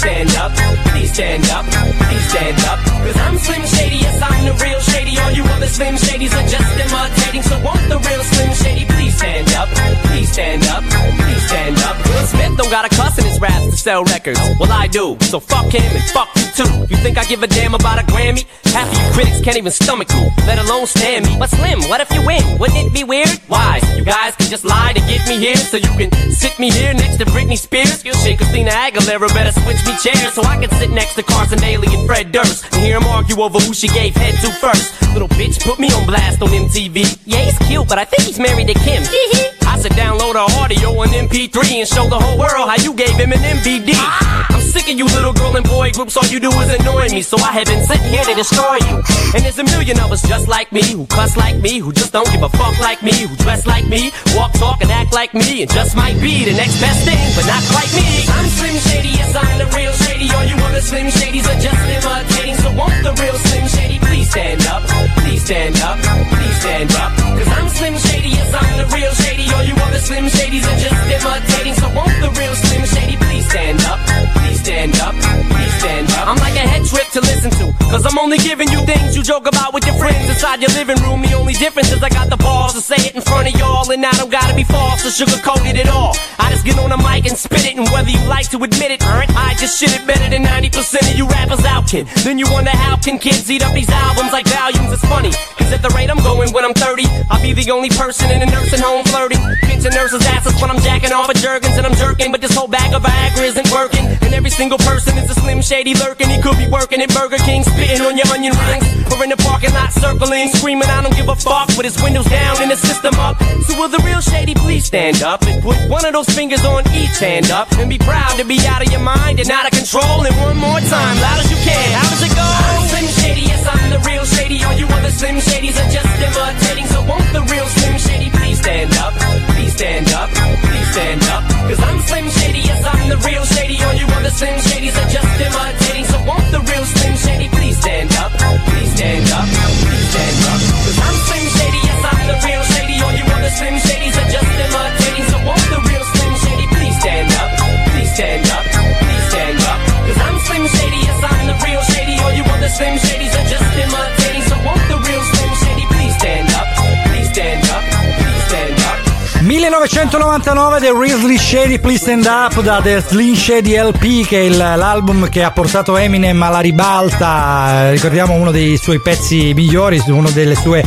stand up? Please stand up, please stand up. Cause I'm Slim Shady, yes, I'm the real Shady. All you other Slim Shadys are just imitating. So won't the real Slim Shady please stand up? Please stand up, please stand up. Will Smith don't got a cuss in his raps to sell records. Well, I do. So fuck him and fuck you too. You think I give a damn about a Grammy? Half of you critics can't even stomach me, let alone stand me. But Slim, what if you win? Wouldn't it be weird? Why? You guys can just lie to get me here, so you can sit me here next to Britney Spears. Shit, Christina Aguilera better switch me chairs so I can sit next to Carson Daly and Fred Durst and hear them argue over who she gave head to first. Little bitch put me on blast on MTV. Yeah, he's cute, but I think he's married to Kim. I said download her audio on MP3 and show the whole world how you gave him an MVD. Ah! Sick of you little girl and boy groups, all you do is annoy me, so I have been sitting here to destroy you. And there's a million of us just like me, who cuss like me, who just don't give a fuck like me, who dress like me, walk, talk, and act like me, and just might be the next best thing, but not quite me. I'm Slim Shady, yes, I'm the real Shady. All you other Slim Shadys are just imitating, so won't the real Slim Shady please stand up? Please stand up, please stand up. Cause I'm Slim Shady, yes, I'm the real Shady. All you other Slim Shadys are just imitating, so won't the real Slim Shady please stand up? Stand up, please stand up. I'm like a head trip to listen to, cause I'm only giving you things you joke about with your friends inside your living room. The only difference is I got the balls to say it in front of y'all, and I don't gotta be false or sugarcoated at all. I just get on the mic and spit it, and whether you like to admit it, I just shit it better than 90% of you rappers out, kid. Then you wonder how can kids eat up these albums like volumes? It's funny, cause at the rate I'm going when I'm 30, I'll be the only person in a nursing home flirting. Pinching nurses' asses when I'm jacking off of Jergens and I'm jerking, but this whole bag of Viagra isn't working. And every single person is a slim shady lurking. He could be working at Burger King, spitting on your onion rings, or in the parking lot circling, screaming, I don't give a fuck, with his windows down and the system up. So will the real shady please stand up and put one of those fingers on each hand up and be proud to be out of your mind and out of control. And one more time, loud as you can. How does it go? I'm Slim Shady, yes, I'm the real shady. All you other Slim Shadys are just imitating. So won't the real Slim Shady please stand up? Please stand up, please stand up. Cause I'm Slim Shady, the real shady. All you other Slim Shadys are just imitating. So won't the real Slim Shady please stand up? Please stand up, 1999 The Risley Shady Please Stand Up da The Slim Shady LP che è l'album che ha portato Eminem alla ribalta. Ricordiamo uno dei suoi pezzi migliori una delle sue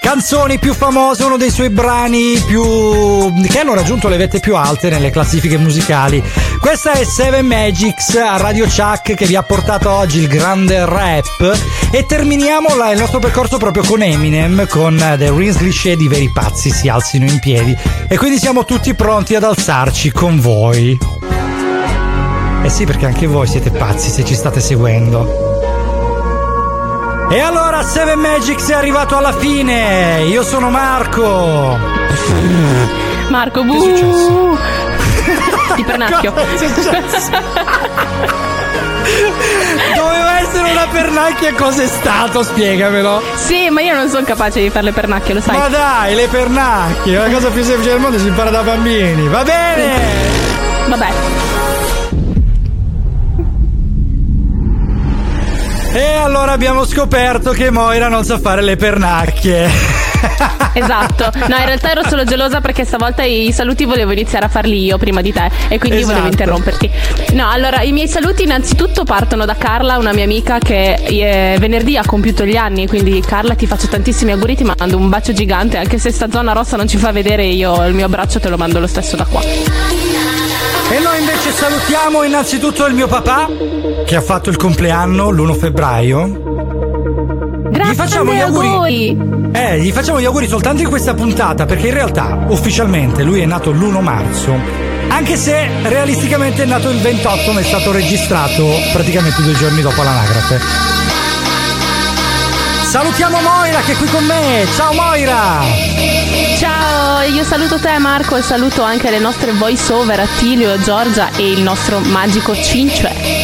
canzoni più famose uno dei suoi brani più che hanno raggiunto le vette più alte nelle classifiche musicali questa è Seven Magics a Radio Chuck che vi ha portato oggi il grande rap. E terminiamo la- il nostro percorso proprio con Eminem con The Risley Shady i veri pazzi si alzino in piedi. E quindi siamo tutti pronti ad alzarci con voi. Eh sì perché anche voi siete pazzi se ci state seguendo. E allora Seven Magics è arrivato alla fine. Io sono Marco. Marco, Che è successo? Ti pernacchio. Doveva essere una pernacchia cos'è stato? Spiegamelo. Sì, ma io non sono capace di fare le pernacchie, lo sai. Ma dai, le pernacchie, la cosa più semplice del mondo si impara da bambini. Va bene! Vabbè. E allora abbiamo scoperto che Moira non sa fare le pernacchie. Esatto. No, in realtà ero solo gelosa perché stavolta i saluti volevo iniziare a farli io prima di te e quindi Esatto. volevo interromperti. No, allora i miei saluti innanzitutto partono da Carla, una mia amica che eh, venerdì ha compiuto gli anni, quindi Carla ti faccio tantissimi auguri, ti mando un bacio gigante, anche se sta zona rossa non ci fa vedere io il mio abbraccio te lo mando lo stesso da qua. E noi invece salutiamo innanzitutto il mio papà, che ha fatto il compleanno l'1 febbraio. Grazie gli facciamo gli auguri. Eh, gli facciamo gli auguri soltanto in questa puntata, perché in realtà ufficialmente lui è nato l'1 marzo. Anche se realisticamente è nato il 28, ma è stato registrato praticamente due giorni dopo l'anagrafe. Salutiamo Moira che è qui con me. Ciao Moira! Ciao, io saluto te Marco e saluto anche le nostre voice over Attilio, Giorgia e il nostro magico Cince.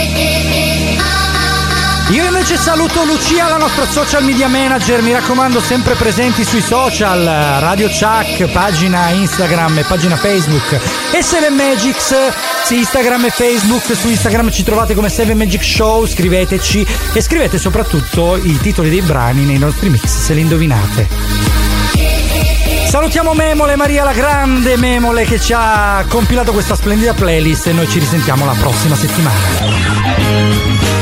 Io invece saluto Lucia, la nostra social media manager, mi raccomando sempre presenti sui social, Radio Chuck, pagina Instagram e pagina Facebook. E Seven Magics, su Instagram e Facebook, su Instagram ci trovate come Seven Magic Show, scriveteci e scrivete soprattutto i titoli dei brani nei nostri mix se li indovinate. Salutiamo Memole, Maria la grande Memole che ci ha compilato questa splendida playlist e noi ci risentiamo la prossima settimana.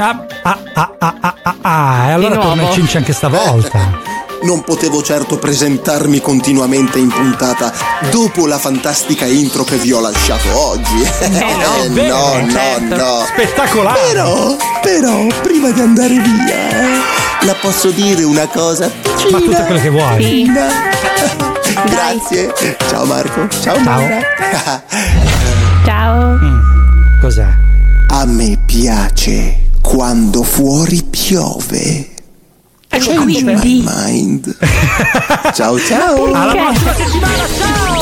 Ah, ah, ah, ah, ah, ah, ah, e allora torna il. Cinci anche stavolta. Non potevo certo presentarmi continuamente in puntata dopo la fantastica intro che vi ho lasciato oggi. no, Eh, bene, no, no, certo. no. Spettacolare. Però, però, prima di andare via, eh, la posso dire una cosa piccina. Ma tutte quelle che vuoi. Sì. Grazie. Ciao Marco. Ciao, Maura. Ciao. Cos'è? A me piace quando fuori piove. E Change quindi? my mind. ciao ciao. Alla prossima settimana, ciao!